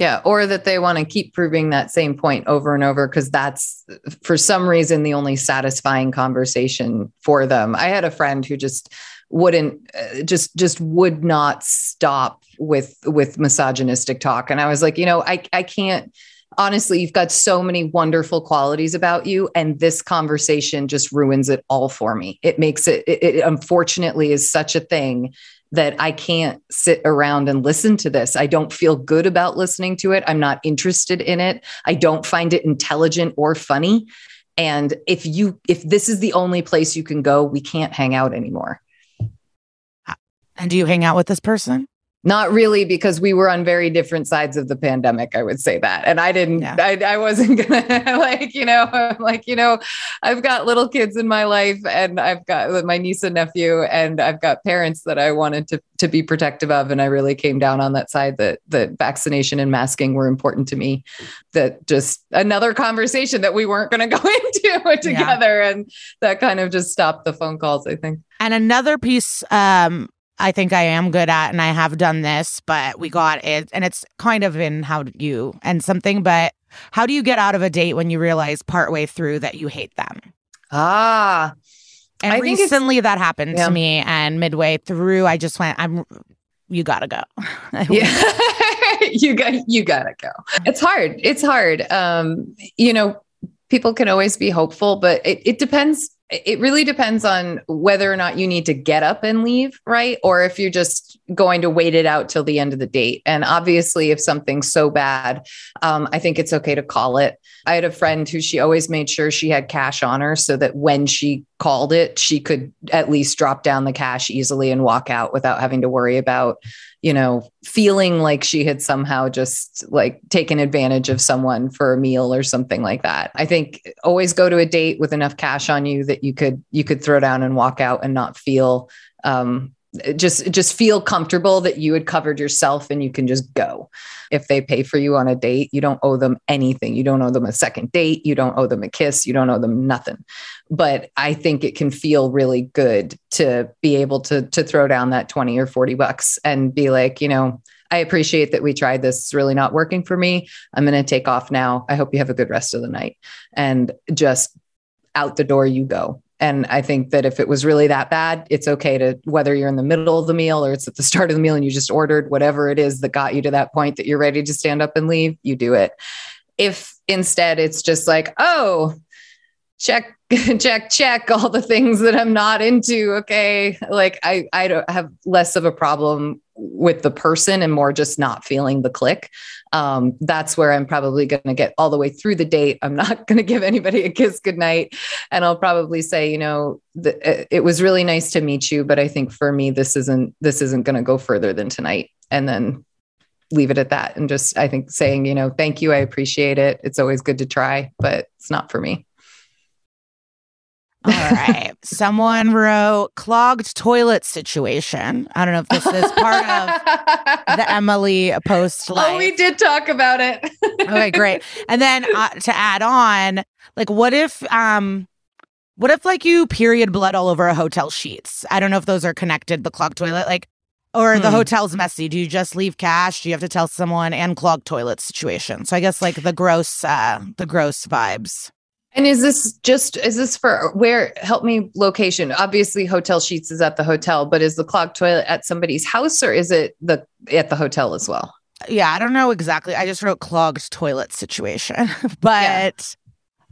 Yeah or that they want to keep proving that same point over and over because that's for some reason the only satisfying conversation for them. I had a friend who just wouldn't uh, just just would not stop with with misogynistic talk and i was like you know i i can't honestly you've got so many wonderful qualities about you and this conversation just ruins it all for me. It makes it it, it unfortunately is such a thing that I can't sit around and listen to this. I don't feel good about listening to it. I'm not interested in it. I don't find it intelligent or funny. And if you if this is the only place you can go, we can't hang out anymore. And do you hang out with this person? Not really, because we were on very different sides of the pandemic. I would say that, and I didn't. Yeah. I, I wasn't [LAUGHS] gonna like you know I'm like you know I've got little kids in my life, and I've got my niece and nephew, and I've got parents that I wanted to to be protective of, and I really came down on that side that that vaccination and masking were important to me. That just another conversation that we weren't going [LAUGHS] to go into [LAUGHS] together, and that kind of just stopped the phone calls. I think. And another piece um I think I am good at and I have done this, but we got it. And it's kind of in how you and something, but how do you get out of a date when you realize partway through that you hate them? Ah, And I recently that happened Yeah. to me and midway through I just went, I'm you gotta go. [LAUGHS] yeah. [LAUGHS] you got you gotta go. It's hard. It's hard. Um you know people can always be hopeful but it, it depends it really depends on whether or not you need to get up and leave right? Or if you're just going to wait it out till the end of the date. And obviously if something's so bad um, i think it's okay to call it. I had a friend who she always made sure she had cash on her so that when she called it she could at least drop down the cash easily and walk out without having to worry about you know, feeling like she had somehow just like taken advantage of someone for a meal or something like that. I think always go to a date with enough cash on you that you could you could throw down and walk out and not feel um just just feel comfortable that you had covered yourself and you can just go. If they pay for you on a date, you don't owe them anything. You don't owe them a second date, you don't owe them a kiss, you don't owe them nothing. But I think it can feel really good to be able to to throw down that 20 or 40 bucks and be like, you know, I appreciate that we tried this. It's really not working for me. I'm going to take off now. I hope you have a good rest of the night. And just out the door you go. And I think that if it was really that bad, it's okay to whether you're in the middle of the meal or it's at the [LAUGHS] start of the meal and you just ordered whatever it is that got you to that point that you're ready to stand up and leave, you do it. If instead it's just like, oh, check [LAUGHS] check check all the things that i'm not into okay like i i don't have less of a problem with the person and more just not feeling the click. Um, that's where i'm probably going to get all the way through the date. I'm not [LAUGHS] going to give anybody a kiss goodnight. And i'll probably say you know the, it was really nice to meet you but i think for me this isn't this isn't going to go further than tonight. And then leave it at that and just i think saying you know thank you i appreciate it. It's always good to try but it's not for me All right. Someone wrote clogged toilet situation. I don't know if this is part of the [LAUGHS] Emily post. oh, we did talk about it. okay, great. And then uh, to add on, like, what if, um, what if like you period blood all over a hotel sheets? I don't know if those are connected. The clogged toilet, like, or the Hmm. hotel's messy. Do you just leave cash? Do you have to tell someone? And clogged toilet situation. So I guess like the gross, uh, the gross vibes. And is this just is this for where help me location? Obviously hotel sheets is at the hotel, but is the clogged toilet at somebody's house or is it the at the hotel as well? yeah, I don't know exactly. I just wrote clogged toilet situation. [LAUGHS] but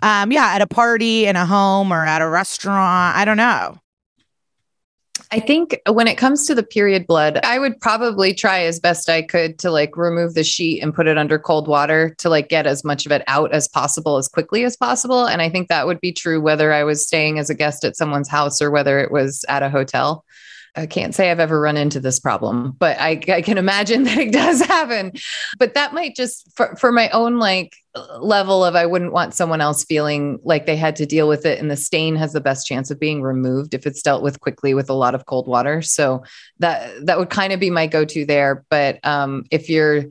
um yeah, at a party in a home or at a restaurant, I don't know. I think when it comes to the period blood, I would probably try as best I could to like remove the sheet and put it under cold water to like get as much of it out as possible as quickly as possible. And I think that would be true whether I was staying as a guest at someone's house or whether it was at a hotel. I can't say I've ever run into this problem, but I, I can imagine [LAUGHS] that it does happen. But that might just for, for my own like level of I wouldn't want someone else feeling like they had to deal with it. And the stain has the best chance of being removed if it's dealt with quickly with a lot of cold water. So that that would kind of be my go-to there. But um, if you're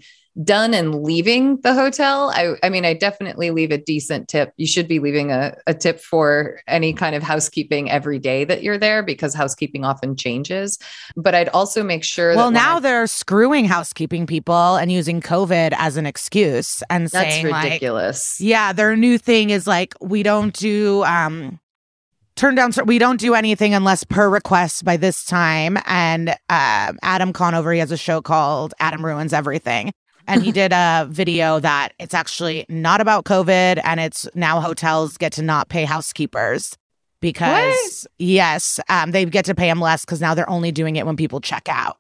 done and leaving the hotel, I, I mean, I definitely leave a decent tip. You should be leaving a, a tip for any kind of housekeeping every day that you're there because housekeeping often changes. But I'd also make sure Well, now I- they're screwing housekeeping people and using COVID as an excuse and that's saying like ridiculous. Yeah, their new thing is like we don't do um turn down we don't do anything unless per request by this time and um Adam Conover he has a show called Adam Ruins Everything and he did a video that it's actually not about COVID and it's now hotels get to not pay housekeepers because yes, um they get to pay them less cuz now they're only doing it when people check out.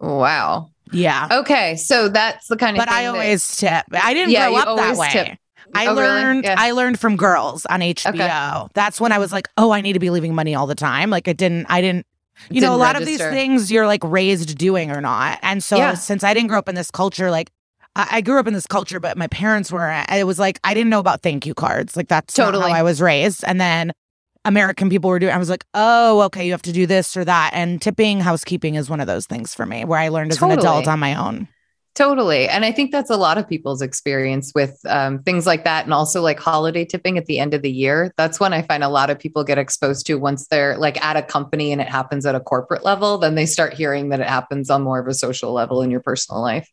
Wow. Yeah. Okay, so that's the kind of But I thing that- always tip. I didn't Yeah, grow up that way. tip. I Oh, really? learned Yeah. I learned from girls on HBO. That's when I was like, oh, I need to be leaving money all the time. Like it didn't I didn't you know, a lot register. of these things you're like raised doing or not. And so yeah. since I didn't grow up in this culture, like I, I grew up in this culture, but my parents were, it was like, I didn't know about thank you cards. Like that's totally how I was raised. And then American people were doing, I was like, oh, okay, you have to do this or that. And tipping, housekeeping is one of those things for me where I learned as totally. an adult on my own. Totally. And I think that's a lot of people's experience with um, things like that. And also like holiday tipping at the end of the year. That's when I find a lot of people get exposed to once they're like at a company and it happens at a corporate level, then they start hearing that it happens on more of a social level in your personal life.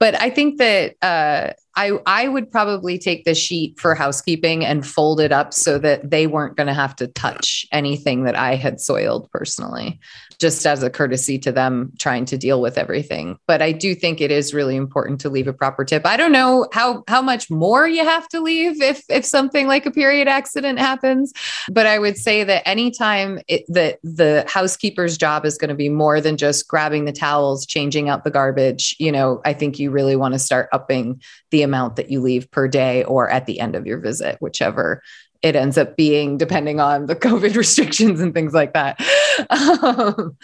But I think that uh, I, I would probably take the sheet for housekeeping and fold it up so that they weren't going to have to touch anything that I had soiled personally just as a courtesy to them trying to deal with everything. But I do think it is really important to leave a proper tip. I don't know how how much more you have to leave if if something like a period accident happens, but I would say that anytime it, that the housekeeper's job is going to be more than just grabbing the towels, changing out the garbage, you know, I think you really want to start upping the amount that you leave per day or at the end of your visit, whichever it ends up being depending on the [LAUGHS] COVID restrictions and things like that. [LAUGHS] Um,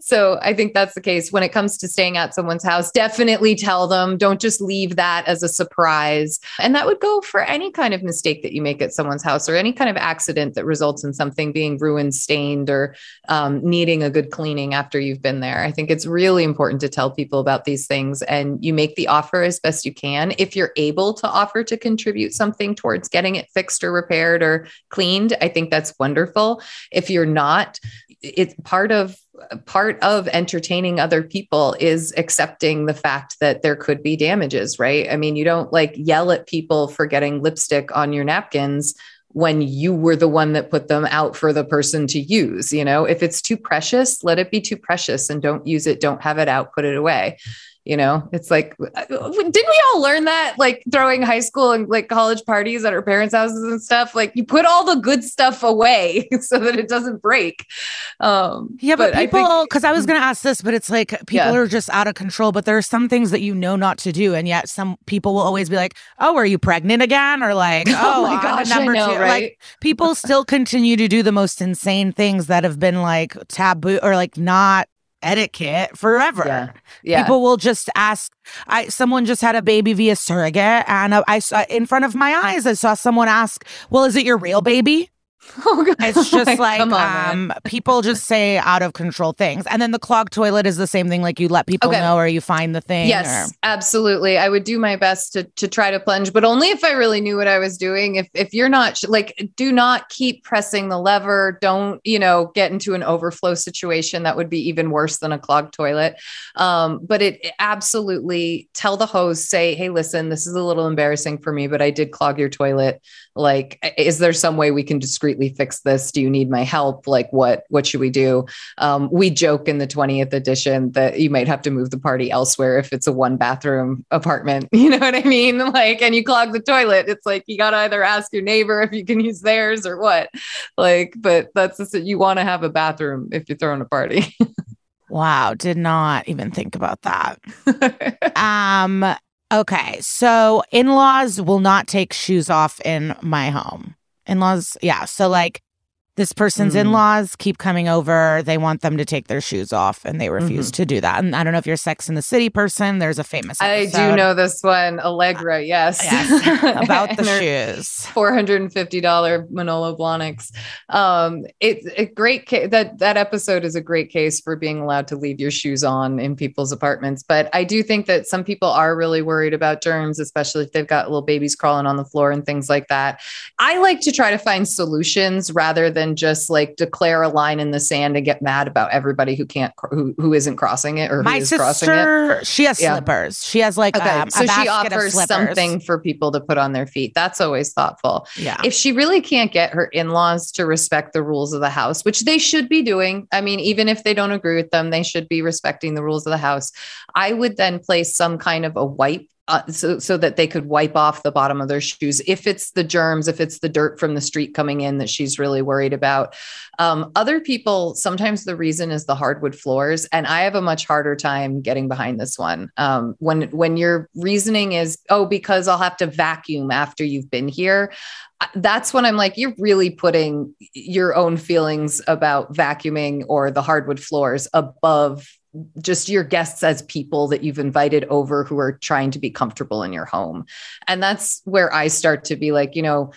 so I think that's the case when it comes to staying at someone's house. Definitely tell them, don't just leave that as a surprise. And that would go for any kind of mistake that you make at someone's house or any kind of accident that results in something being ruined, stained, or um, needing a good cleaning after you've been there. I think it's really important to tell people about these things and you make the offer as best you can. If you're able to offer to contribute something towards getting it fixed or repaired, or cleaned, I think that's wonderful. If you're not, it's part of part of entertaining other people is accepting the fact that there could be damages, right? I mean, you don't like yell at people for getting lipstick on your napkins when you were the one that put them out for the person to use you know if it's too precious let it be too precious and don't use it don't have it out put it away you know it's like uh, didn't we all learn that like throwing high school and like college parties at our parents houses and stuff? Like you put all the good stuff away [LAUGHS] so that it doesn't break. Um yeah but, but people because I, I, was gonna ask this but it's like people yeah. are just out of control but there are some things that you know not to do and yet some people will always be like oh are you pregnant again? or like [LAUGHS] oh, oh my gosh number I know, two. Right? like people [LAUGHS] still continue to do the most insane things that have been like taboo or like not etiquette forever. Yeah. yeah. People will just ask. I someone just had a baby via surrogate, and I, I saw in front of my eyes. I saw someone ask, "Well, is it your real baby?" [LAUGHS] Oh, God. It's just like, on, um, people just say out of control things. And then the clogged toilet is the same thing. Like you let people okay. know or you find the thing. Yes, or... absolutely. I would do my best to, to try to plunge, but only if I really knew what I was doing. If, if you're not like, do not keep pressing the lever. Don't, you know, get into an overflow situation. That would be even worse than a clogged toilet. Um, but it, it absolutely tell the host, say, Hey, listen, this is a little embarrassing for me, but I did clog your toilet. Like, is there some way we can discreetly fix this? Do you need my help? Like, what what should we do? Um, we joke in the 20th edition that you might have to move the party elsewhere if it's a one bathroom apartment. [LAUGHS] You know what I mean? Like, and you clog the toilet. It's like you gotta either ask your neighbor if you can use theirs or what. Like, but that's just, you want to have a bathroom if you're throwing a party. [LAUGHS] Wow, did not even think about that. [LAUGHS] um Okay. So in laws will not take shoes off in my home. In laws, yeah. So like this person's mm. in-laws keep coming over they want them to take their shoes off and they refuse mm-hmm. to do that and i don't know if you're sex in the city person there's a famous episode. i do know this one allegra yes, yes. [LAUGHS] about [LAUGHS] the shoes $450 manolo blahniks um it's a great case that that episode is a great case for being allowed to leave your shoes on in people's apartments but i do think that some people are really worried about germs especially if they've got little babies crawling on the floor and things like that i like to try to find solutions rather than than just like declare a line in the sand and get mad about everybody who can't who who isn't crossing it or my sister she has yeah. slippers. She has like okay. um, so she offers something for people to put on their feet. That's always thoughtful. Yeah. If she really can't get her in-laws to respect the rules of the house which they should be doing i mean even if they don't agree with them they should be respecting the rules of the house i would then place some kind of a wipe uh, so so that they could wipe off the bottom of their shoes if it's the germs if it's the dirt from the street coming in that she's really worried about. Um, other people sometimes the reason is the hardwood floors and i have a much harder time getting behind this one. Um, when when your reasoning is oh because i'll have to vacuum after you've been here that's when I'm like, you're really putting your own feelings about vacuuming or the hardwood floors above just your guests as people that you've invited over who are trying to be comfortable in your home. And that's where I start to be like, you know,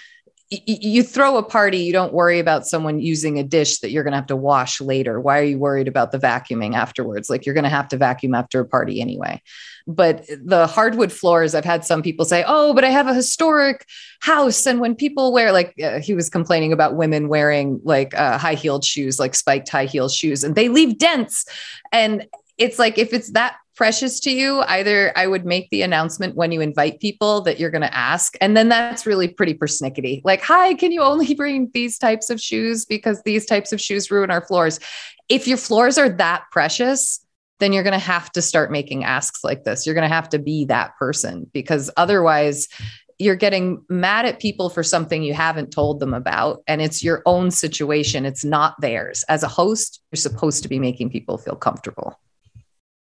you throw a party, you don't worry about someone using a dish that you're going to have to wash later. Why are you worried about the vacuuming afterwards? Like you're going to have to vacuum after a party anyway. But the hardwood floors, I've had some people say, oh, but I have a historic house. And when people wear, like, uh, he was complaining about women wearing like uh, high heeled shoes, like spiked high heel shoes, and they leave dents. And it's like, if it's that precious to you, either I would make the announcement when you invite people that you're going to ask. And then that's really pretty persnickety. Like, hi, can you only [LAUGHS] bring these types of shoes because these types of shoes ruin our floors? If your floors are that precious, then you're going to have to start making asks like this. You're going to have to be that person because otherwise, you're getting mad at people for something you haven't told them about and it's your own situation it's not theirs as a host you're supposed to be making people feel comfortable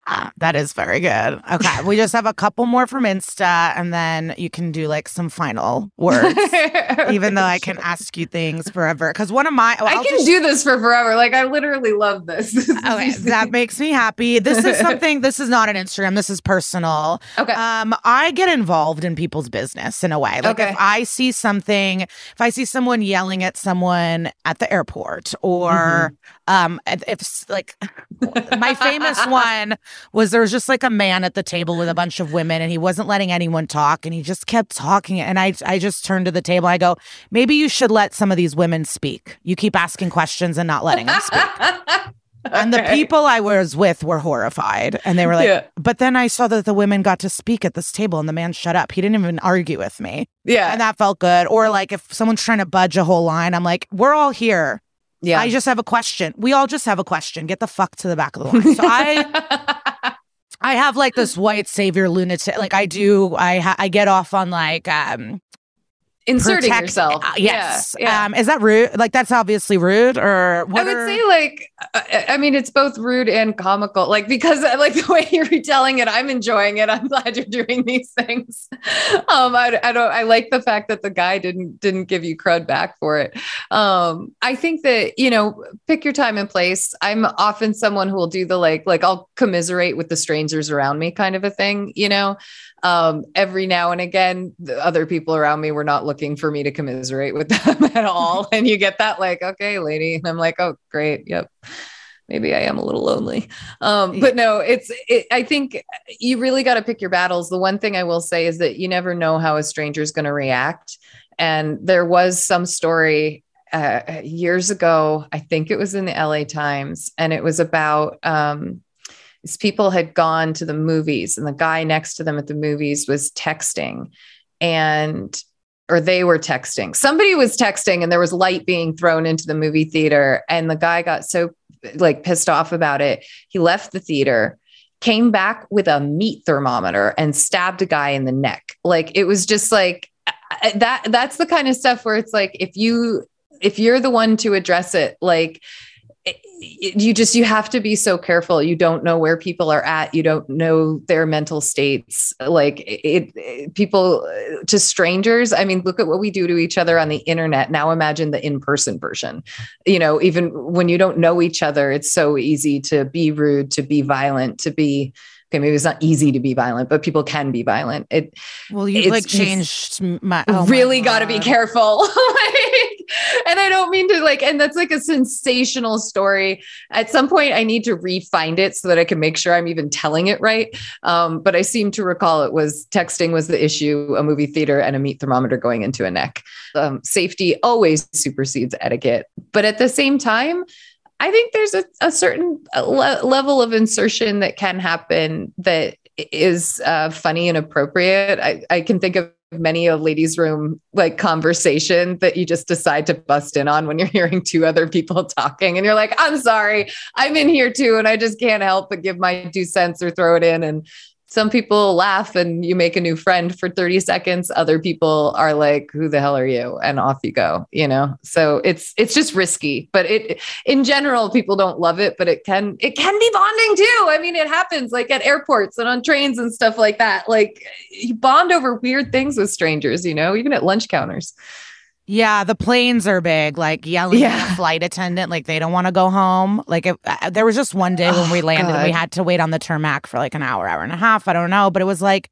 Ah, that is very good. Okay. we just have a couple more from Insta and then you can do like some final words, [LAUGHS] even though I can ask you things forever. Cause one of my, well, I can just, do this for forever. Like I literally love this. [LAUGHS] okay. that makes me happy. This is [LAUGHS] something, this is not an Instagram. This is personal. Okay. Um, I get involved in people's business in a way. Like okay. if I see something, if I see someone yelling at someone at the airport or, mm-hmm. um, if like my famous [LAUGHS] one, was there was just like a man at the table with a bunch of women and he wasn't letting anyone talk and he just kept talking and I I just turned to the table. I go maybe you should let some of these women speak. You keep asking questions and not letting them speak. [LAUGHS] And the people I was with were horrified and they were like yeah. but then I saw that the women got to speak at this table and the man shut up. He didn't even argue with me. Yeah. And that felt good. Or like if someone's trying to budge a whole line I'm like we're all here yeah. I just have a question. We all just have a question. Get the fuck to the back of the line. So I [LAUGHS] I have like this white savior lunatic. Like I do, I ha- I get off on like um inserting protect, yourself. Uh, yes. Yeah, yeah. Um, is that rude? Like that's obviously rude, or I would are... say like uh, I mean it's both rude and comical. Like because uh, like [LAUGHS] the way you're retelling it, I'm enjoying it. I'm [LAUGHS] glad you're doing these things. Um, I, I don't. I like the fact that the guy didn't didn't give you crud back for it. Um, I think that you know pick your time and place. I'm often someone who will do the like like I'll commiserate with the strangers around me kind of a thing. You know um, every now and again, the other people around me were not looking for me to commiserate with [LAUGHS] them at all. and you get that, like, okay, lady. And I'm like, oh, great. Yep. Maybe I am a little lonely. Um, but no, it's, it, I think you really got to pick your battles. The one thing I will say is that you never know how a stranger is going to react. And there was some story uh, years ago, I think it was in the LA Times, and it was about um, these people had gone to the movies and the guy next to them at the movies was texting and or they were texting. Somebody was texting and there was light being thrown into the movie theater and the guy got so like pissed off about it he left the theater came back with a meat thermometer and stabbed a guy in the neck. Like it was just like uh, uh, that that's the kind of stuff where it's like if you if you're the one to address it like you just you have to be so careful. You don't know where people are at. You don't know their mental states. Like it, it, people uh, to strangers i mean look at what we do to each other on the internet. Now imagine the in-person version. You know even when you don't know each other it's so easy to be rude to be violent to be okay, maybe it's not easy to be violent, but people can be violent. It well, you like changed my oh really got to be careful. [LAUGHS] like, and I don't mean to like, and that's like a sensational story. At some point, I need to re-find it so that I can make sure I'm even telling it right. Um, but I seem to recall it was texting was the issue, a movie theater, and a meat thermometer going into a neck. Um, safety always supersedes etiquette, but at the same time I think there's a, a certain le- level of insertion that can happen that is uh, funny and appropriate. I, I can think of many a ladies' room like conversation that you just decide to bust in on when you're hearing two other people [LAUGHS] talking, and you're like, "I'm sorry, I'm in here too, and I just can't help but give my two cents or throw it in." And some people laugh and you make a new friend for 30 seconds other people are like who the hell are you? and off you go you know? So it's it's just risky but it in general people don't love it but it can it can be bonding too. I mean it happens like at airports and on trains and stuff like that. Like you bond over weird things with strangers you know even at lunch counters yeah, the planes are big, like yelling yeah. at flight attendant, like they don't want to go home. Like it, uh, there was just one day when we oh, landed, we had to wait on the tarmac for like an hour, hour and a half. I don't know, but it was like,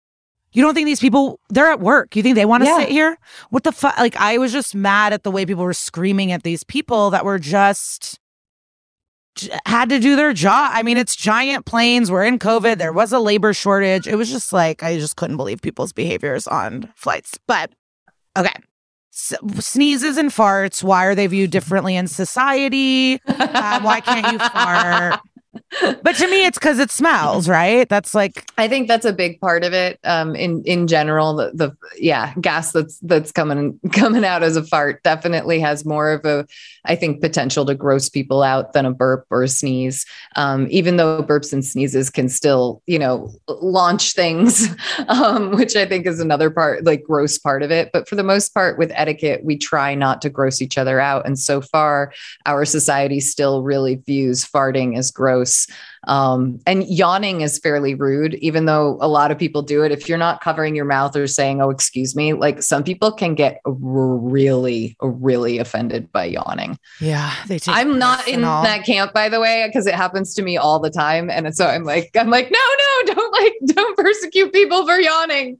you don't think these people they're at work? You think they want to yeah. sit here? What the fuck? Like I was just mad at the way people were screaming at these people that were just had to do their job. I mean, it's giant planes. We're in COVID. There was a labor shortage. It was just like I just couldn't believe people's behaviors on flights. But okay, sneezes and farts why are they viewed differently in society? Um, [LAUGHS] why can't you fart [LAUGHS] but to me it's because it smells right? That's like i think that's a big part of it um in in general the, the yeah gas that's that's coming coming out as a fart definitely has more of a i think potential to gross people out than a burp or a sneeze. Um even though burps and sneezes can still you know launch things [LAUGHS] um which i think is another part like gross part of it. But for the most part with etiquette we try not to gross each other out. And so far our society still really views farting as gross um, and yawning is fairly rude, even though a lot of people do it. If you're not covering your mouth or saying, oh, excuse me, like some people can get really, really offended by yawning. Yeah. They I'm not in that camp, by the way, because it happens to me all the time. And so I'm like, I'm like, no, no, don't like, don't persecute people for yawning.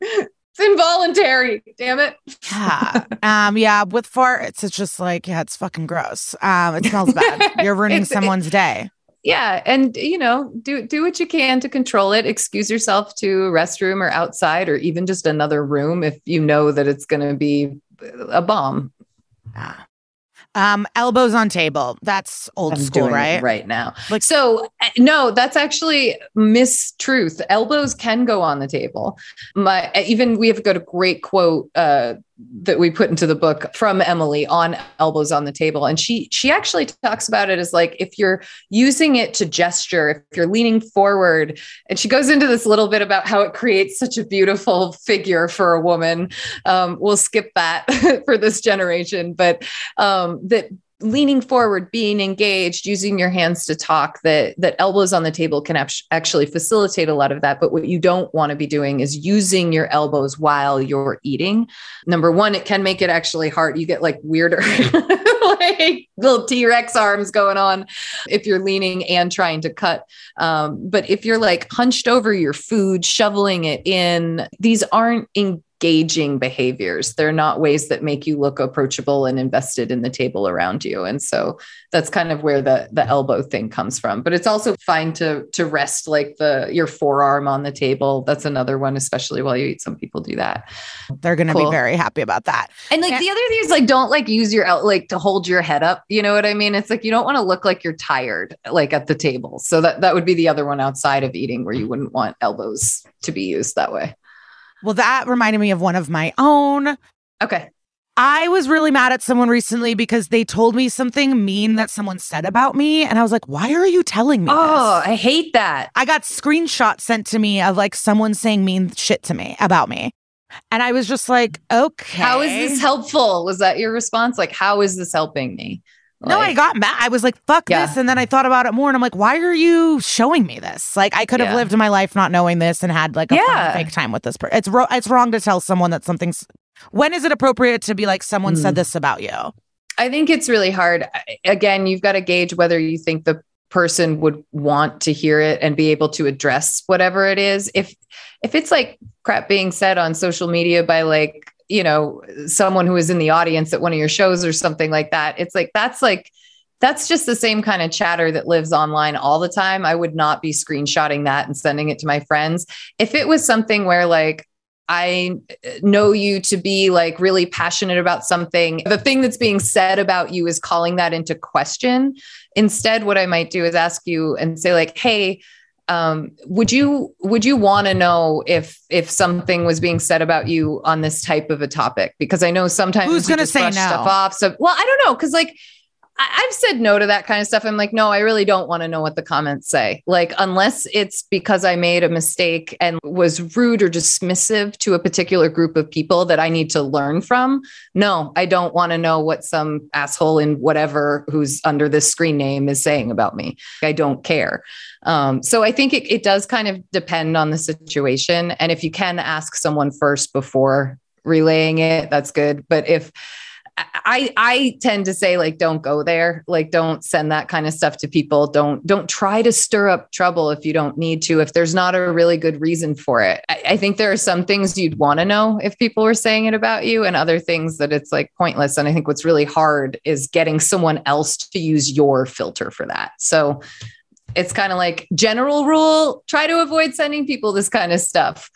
It's involuntary. Damn it. yeah. Um, yeah. With farts, it's just like, yeah, it's fucking gross. Um, it smells bad. [LAUGHS] You're ruining someone's day yeah and you know do do what you can to control it excuse yourself to a restroom or outside or even just another room if you know that it's going to be a bomb ah. Um, elbows on table. That's old I'm school, right? Right now. Like, so eh, no, that's actually mistruth. Elbows can go on the table. My eh, even we have got a great quote uh, that we put into the book from Emily on elbows on the table. And she she actually talks about it as like if you're using it to gesture if you're leaning forward and she goes into this little bit about how it creates such a beautiful figure for a woman. Um, we'll skip that [LAUGHS] for this generation but um, that leaning forward being engaged using your hands to talk that that elbows on the table can actually facilitate a lot of that. But what you don't want to be doing is using your elbows while you're eating. Number one it can make it actually hard. You get like weirder [LAUGHS] like little t-rex arms going on if you're leaning and trying to cut. Um, but if you're like hunched over your food shoveling it in these aren't in engaging behaviors. They're not ways that make you look approachable and invested in the table around you. And so that's kind of where the the elbow thing comes from. But it's also fine to to rest like the your forearm on the table. That's another one, especially while you eat. Some people do that. They're gonna cool. be very happy about that. And like the other thing is like don't like use your out like to hold your head up. You know what I mean? It's like you don't want to look like you're tired like at the table. So that that would be the other one outside of eating where you wouldn't want elbows to be used that way. Well, that reminded me of one of my own. Okay. I was really mad at someone recently because they told me something mean that someone said about me. And I was like, why are you telling me? Oh, this? I hate that. I got screenshots sent to me of like someone saying mean shit to me about me. And I was just like, okay. How is this helpful? Was that your response? Like, how is this helping me? No, I got mad. I was like, fuck yeah. this. And then I thought about it more and I'm like, why are you showing me this? Like, I could have yeah. lived my life not knowing this and had like a yeah. fake time with this person. It's, ro- it's wrong to tell someone that something's. When is it appropriate to be like, someone mm. said this about you? I think it's really hard. Again, you've got to gauge whether you think the person would want to hear it and be able to address whatever it is. If if it's like crap being said on social media by like you know someone who is in the audience at one of your shows or something like that it's like that's like that's just the same kind of chatter that lives online all the time i would not be screenshotting that and sending it to my friends if it was something where like I know you to be like really passionate about something. The thing that's being said about you is calling that into question. Instead, what I might do is ask you and say, like, hey, um, would you would you want to know if if something was being said about you on this type of a topic? Because I know sometimes who's going to say no? stuff off. So well, I don't know because like I've said no to that kind of stuff. I'm like, no, I really don't want to know what the comments say. Like, unless it's because I made a mistake and was rude or dismissive to a particular group of people that I need to learn from. No, I don't want to know what some asshole in whatever who's under this screen name is saying about me. I don't care. Um, so I think it, it does kind of depend on the situation. And if you can ask someone first before relaying it, that's good. But if I I tend to say like don't go there. Like don't send that kind of stuff to people. Don't don't try to stir up trouble if you don't need to if there's not a really good reason for it. I, I think there are some things you'd want to know if people were saying it about you and other things that it's like pointless. And I think what's really hard is getting someone else to use your filter for that. So it's kind of like general rule try to avoid sending people this kind of stuff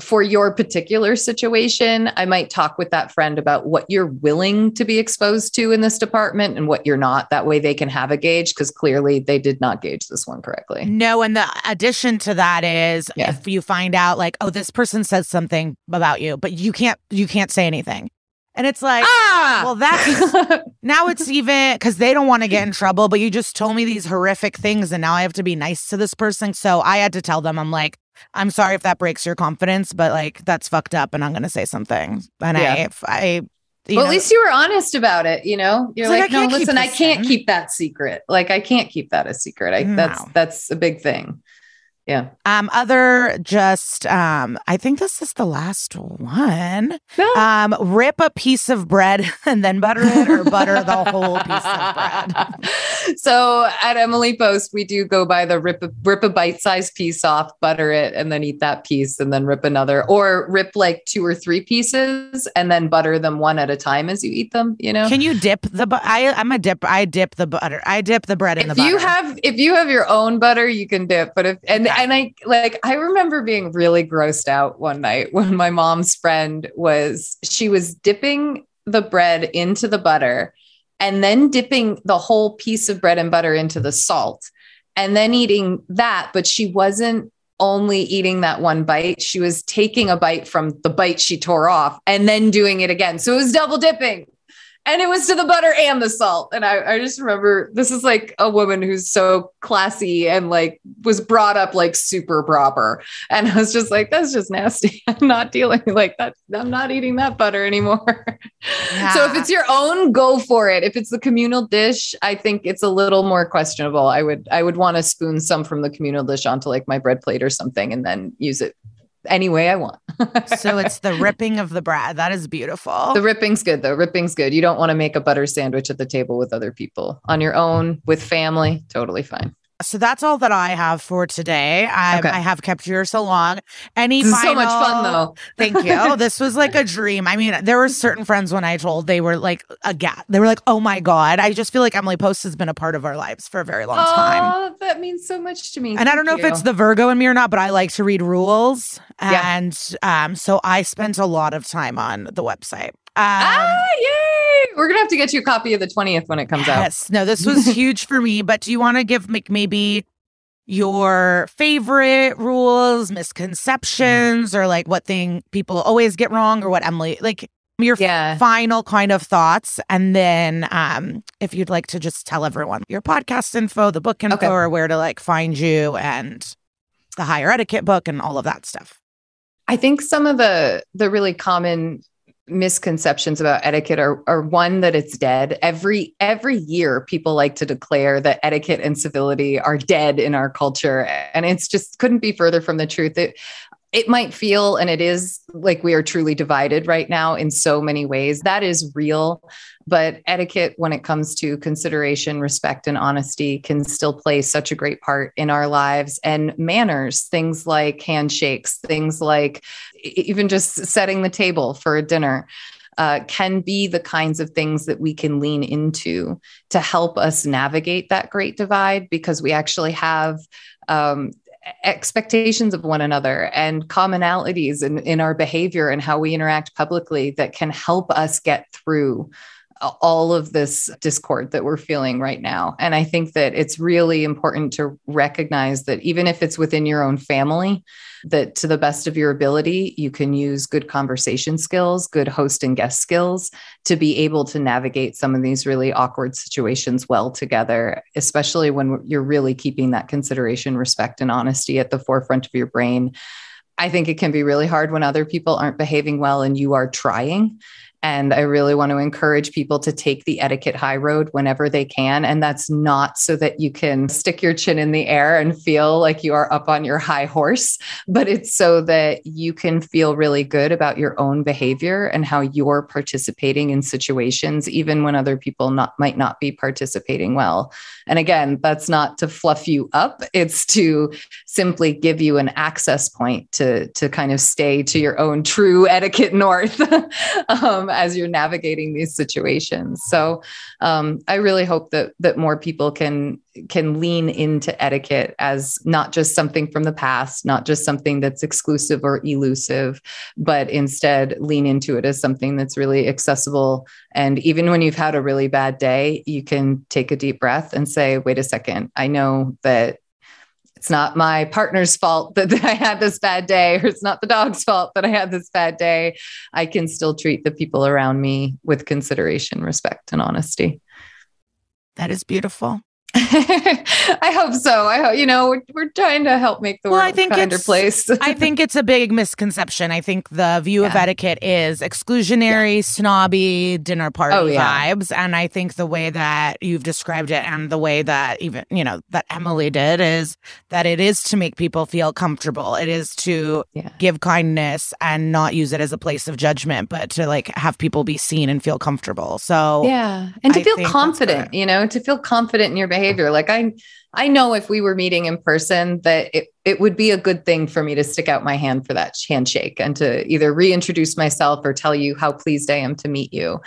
for your particular situation, I might talk with that friend about what you're willing to be exposed to in this department and what you're not. That way they can have a gauge because clearly they did not gauge this one correctly. No. And the addition to that is yeah. if you find out like, oh, this person says something about you, but you can't, you can't say anything. And it's like, ah! well, that's [LAUGHS] now it's even because they don't want to get in trouble, but you just told me these horrific things and now I have to be nice to this person. So I had to tell them, I'm like, I'm sorry if that breaks your confidence, but like that's fucked up and I'm going to say something. And yeah. I, I, well, know, at least you were honest about it. You know, you're like, like no, listen, I can't in. keep that secret. Like, I can't keep that a secret. I, no. That's that's a big thing. Yeah. Um, other just um, I think this is the last one. Um, rip a piece of bread [LAUGHS] and then butter it or butter the whole piece of bread. [LAUGHS] so at Emily Post, we do go by the rip a, rip a bite-sized piece off, butter it, and then eat that piece and then rip another, or rip like two or three pieces and then butter them one at a time as you eat them, you know. Can you dip the bu- I I'm a dip I dip the butter. I dip the bread in if the butter. If you have if you have your own butter, you can dip, but if and and I like I remember being really grossed out one night when my mom's friend was she was dipping the bread into the butter and then dipping the whole piece of bread and butter into the salt and then eating that but she wasn't only eating that one bite she was taking a bite from the bite she tore off and then doing it again. So it was double dipping and it was to the butter and the salt. And I, I just remember this is like a woman who's so classy and like was brought up like super proper. And I was just like, that's just nasty. [LAUGHS] I'm not dealing [LAUGHS] like that. I'm not eating that butter anymore. Yeah. [LAUGHS] So if it's your own, go for it. If it's the communal dish, I think it's a little more questionable. I would I would want to spoon some from the communal dish onto like my bread plate or something and then use it any way I want. so it's the [LAUGHS] ripping of the bread. That is beautiful. The ripping's good though. Ripping's good. You don't want to make a butter sandwich at the table with other people. On your own, with family, totally fine. So that's all that I have for today. I, okay. I have kept you here so long. Any this final... so much fun though. Thank you. this was like a [LAUGHS] dream. I mean, there were certain friends when I told they were like a gap. They were like, "Oh my god!" I just feel like Emily Post has been a part of our lives for a very long time. Oh, that means so much to me. And Thank I don't know you. if it's the Virgo in me or not, but I like to read rules, and yeah. um, so I spent a lot of time on the website. Um, ah, yay! We're gonna have to get you a copy of the twentieth when it comes yes. out. Yes, no, this was [LAUGHS] huge for me. But do you want to give like maybe your favorite rules, misconceptions, or like what thing people always get wrong, or what Emily like your yeah. final kind of thoughts, and then um, if you'd like to just tell everyone your podcast info, the book info, okay. or where to like find you, and the higher etiquette book, and all of that stuff. I think some of the the really common misconceptions about etiquette are, are one that it's dead. Every every year people like to declare that etiquette and civility are dead in our culture and it's just couldn't be further from the truth. It it might feel and it is like we are truly divided right now in so many ways. That is real but etiquette when it comes to consideration respect and honesty can still play such a great part in our lives. And manners things like handshakes things like even just setting the table for a dinner uh, can be the kinds of things that we can lean into to help us navigate that great divide because we actually have um, expectations of one another and commonalities in, in our behavior and how we interact publicly that can help us get through all of this discord that we're feeling right now. And I think that it's really important to recognize that even if it's within your own family, that to the best of your ability, you can use good conversation skills, good host and guest skills to be able to navigate some of these really awkward situations well together, especially when you're really keeping that consideration, respect, and honesty at the forefront of your brain. I think it can be really hard when other people aren't behaving well and you are trying. And I really want to encourage people to take the etiquette high road whenever they can. And that's not so that you can stick your chin in the air and feel like you are up on your high horse, but it's so that you can feel really good about your own behavior and how you're participating in situations, even when other people not, might not be participating well. And again, that's not to fluff you up, it's to simply give you an access point to, to kind of stay to your own true etiquette north. [LAUGHS] um, as you're navigating these situations. So um, I really hope that that more people can can lean into etiquette as not just something from the past, not just something that's exclusive or elusive, but instead lean into it as something that's really accessible. And even when you've had a really bad day, you can take a deep breath and say, wait a second, I know that it's not my partner's fault [LAUGHS] that I had this bad day, or it's not the dog's fault that I had this bad day. I can still treat the people around me with consideration, respect, and honesty. That is beautiful. [LAUGHS] I hope so. I hope you know we're, we're trying to help make the well, world I think a kinder place. [LAUGHS] I think it's a big misconception. I think the view yeah. of etiquette is exclusionary, yeah. snobby, dinner party oh, yeah. vibes, and I think the way that you've described it and the way that even you know that Emily did is that it is to make people feel comfortable. It is to give kindness and not use it as a place of judgment, but to like have people be seen and feel comfortable. So yeah, and to I feel confident. You know, to feel confident in your behavior behavior. Like I I know if we were meeting in person that it, it would be a good thing for me to stick out my hand for that handshake and to either reintroduce myself or tell you how pleased I am to meet you.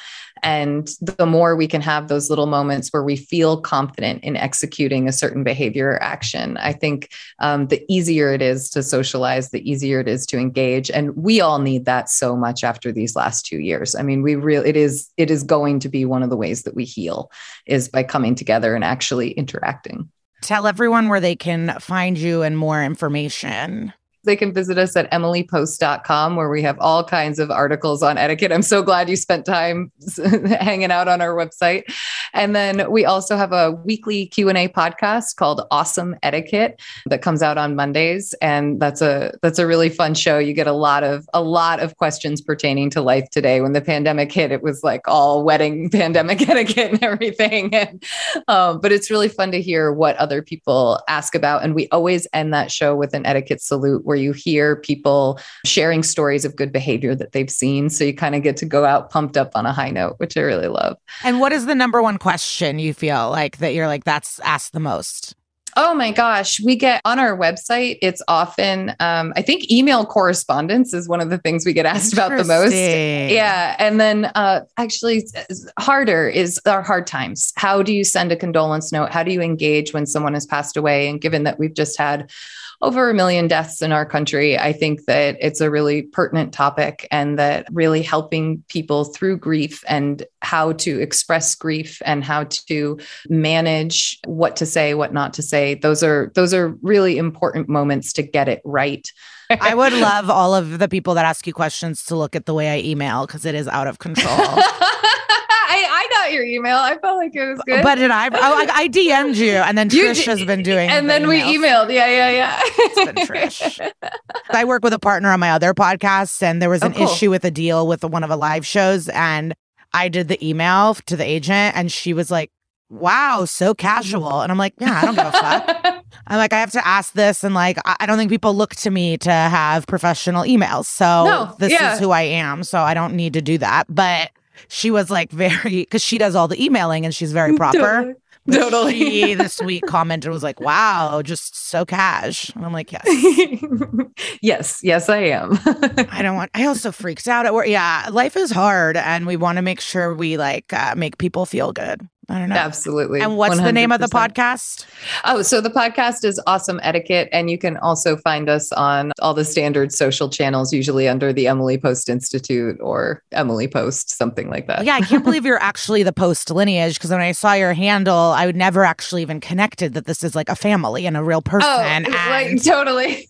And the more we can have those little moments where we feel confident in executing a certain behavior or action, I think um, the easier it is to socialize, the easier it is to engage. And we all need that so much after these last two years. I mean, we really, it is, it is going to be one of the ways that we heal is by coming together and actually interacting. Tell everyone where they can find you and more information they can visit us at emilypost.com where we have all kinds of articles on etiquette. I'm so glad you spent time [LAUGHS] hanging out on our website. And then we also have a weekly Q&A podcast called Awesome Etiquette that comes out on Mondays and that's a that's a really fun show. You get a lot of a lot of questions pertaining to life today. When the pandemic hit, it was like all wedding [LAUGHS] pandemic etiquette and everything. [LAUGHS] And um, but it's really fun to hear what other people ask about and we always end that show with an etiquette salute where you hear people sharing stories of good behavior that they've seen. So you kind of get to go out pumped up on a high note, which I really love. And what is the number one question you feel like that you're like, that's asked the most? Oh my gosh, we get on our website. It's often, um, I think, email correspondence is one of the things we get asked about the most. Yeah, and then uh, actually, harder is our hard times. How do you send a condolence note? How do you engage when someone has passed away? And given that we've just had over a million deaths in our country, I think that it's a really pertinent topic and that really helping people through grief and how to express grief and how to manage what to say, what not to say. Those are those are really important moments to get it right. I would love all of the people that ask you questions to look at the way I email because it is out of control. [LAUGHS] Got your email. I felt like it was good. But did I? Oh, I, I DM'd you, and then you Trish has been doing. And then we emailed. Yeah, yeah, yeah. it's been Trish. [LAUGHS] I work with a partner on my other podcast, and there was oh, an oh, cool. issue with a deal with one of the live shows, and I did the email to the agent, and she was like, "Wow, so casual," and I'm like, "Yeah, I don't give a fuck." [LAUGHS] I'm like, I have to ask this, and like, I don't think people look to me to have professional emails. So no, this yeah. is who I am. So I don't need to do that. But she was like very because she does all the emailing and she's very proper. Totally. She this week commented was like, "Wow, just so cash." And I'm like, "Yes, [LAUGHS] yes, yes, I am." [LAUGHS] I don't want. I also freaks out at work. Yeah, life is hard, and we want to make sure we like uh, make people feel good. I don't know. Absolutely. And what's the name of the podcast? Oh, so the podcast is Awesome Etiquette, and you can also find us on all the standard social channels, usually under the Emily Post Institute or Emily Post, something like that. Yeah, I can't believe you're actually the post lineage because when I saw your handle, I would never actually even connected that this is like a family and a real person. Oh, and like [LAUGHS] totally.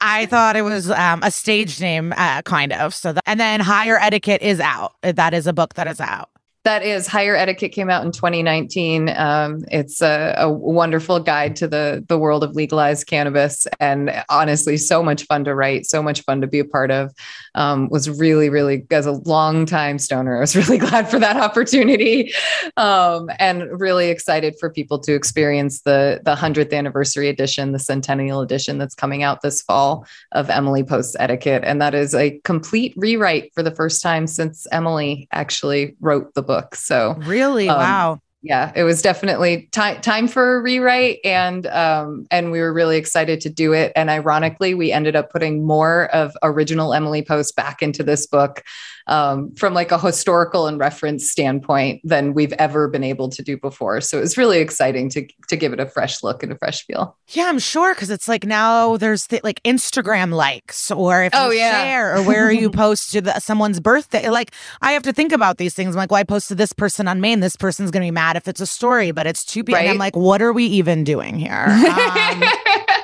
I thought it was um, a stage name, uh, kind of. So, that, and then Higher Etiquette is out. That is a book that is out. That is Higher Etiquette came out in 2019. Um, it's a, a wonderful guide to the the world of legalized cannabis, and honestly, so much fun to write, so much fun to be a part of. Um, was really, really as a long time stoner, I was [LAUGHS] really glad for that opportunity, um, and really excited for people to experience the the hundredth anniversary edition, the centennial edition that's coming out this fall of Emily Post Etiquette, and that is a complete rewrite for the first time since Emily actually wrote the book. So Really? Um, wow. yeah, it was definitely time time for a rewrite, and um, and we were really excited to do it. And ironically, we ended up putting more of original Emily Post back into this book um, from like a historical and reference standpoint than we've ever been able to do before. So it was really exciting to to give it a fresh look and a fresh feel. Yeah, I'm sure because it's like now there's the, like Instagram likes or if Oh, you yeah. share or where you [LAUGHS] post to the, someone's birthday. Like I have to think about these things. I'm like, well, I posted this person on main. This person's gonna be mad if it's a story, but it's too big. And I'm like, what are we even doing here? [LAUGHS] Um,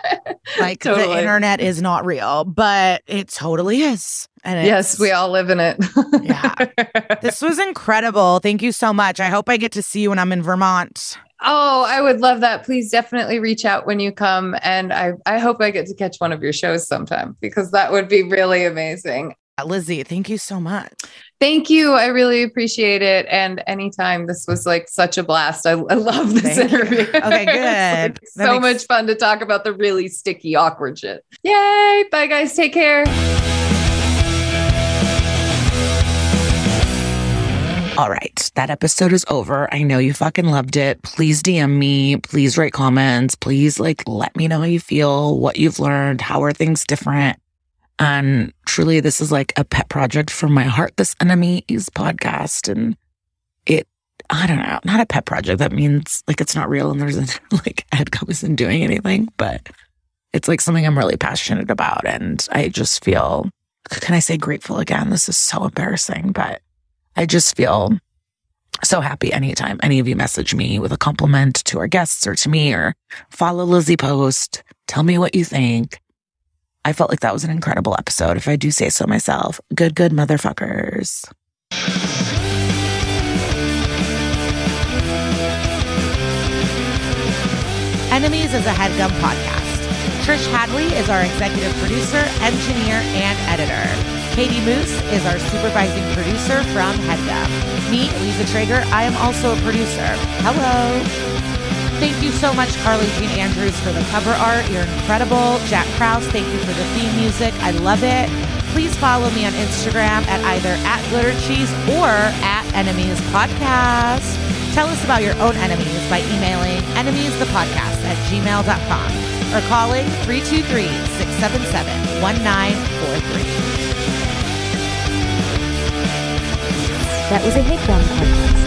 [LAUGHS] like the internet is not real, but it totally is. And yes, we all live in it. Yeah. [LAUGHS] This was incredible. Thank you so much. I hope I get to see you when I'm in Vermont. Oh, I would love that. Please definitely reach out when you come. And I, I hope I get to catch one of your shows sometime because that would be really amazing. Lizzie, thank you so much. Thank you. I really appreciate it. And anytime, this was like such a blast. I, I love this Thank you. interview. Okay, [LAUGHS] good. like, so makes- much fun to talk about the really sticky, awkward shit. Yay. Bye, guys. Take care. All right, that episode is over. I know you fucking loved it. Please DM me. Please write comments. Please like let me know how you feel, what you've learned, how are things different. And truly, this is like a pet project from my heart. This enemies podcast, and it, I don't know, not a pet project. That means like it's not real and there's [LAUGHS] like Ed isn't doing anything, but it's like something I'm really passionate about. And I just feel, can I say grateful again? This is so embarrassing, but I just feel so happy anytime any of you message me with a compliment to our guests or to me or follow Lizzie Post. Tell me what you think. I felt like that was an incredible episode, if I do say so myself. Good, good motherfuckers. Enemies is a headgum podcast. Trish Hadley is our executive producer, engineer, and editor. Katie Moose is our supervising producer from Headgum. Me, Liza Treyger, I am also a producer. Hello. Thank you so much, Carly Jean Andrews, for the cover art. You're incredible. Jack Krause, thank you for the theme music. I love it. Please follow me on Instagram at either at Glitter Cheese or at Enemies Podcast. Tell us about your own enemies by emailing enemiesthepodcast at gmail.com or calling 323 677 1943. That was a headgum podcast.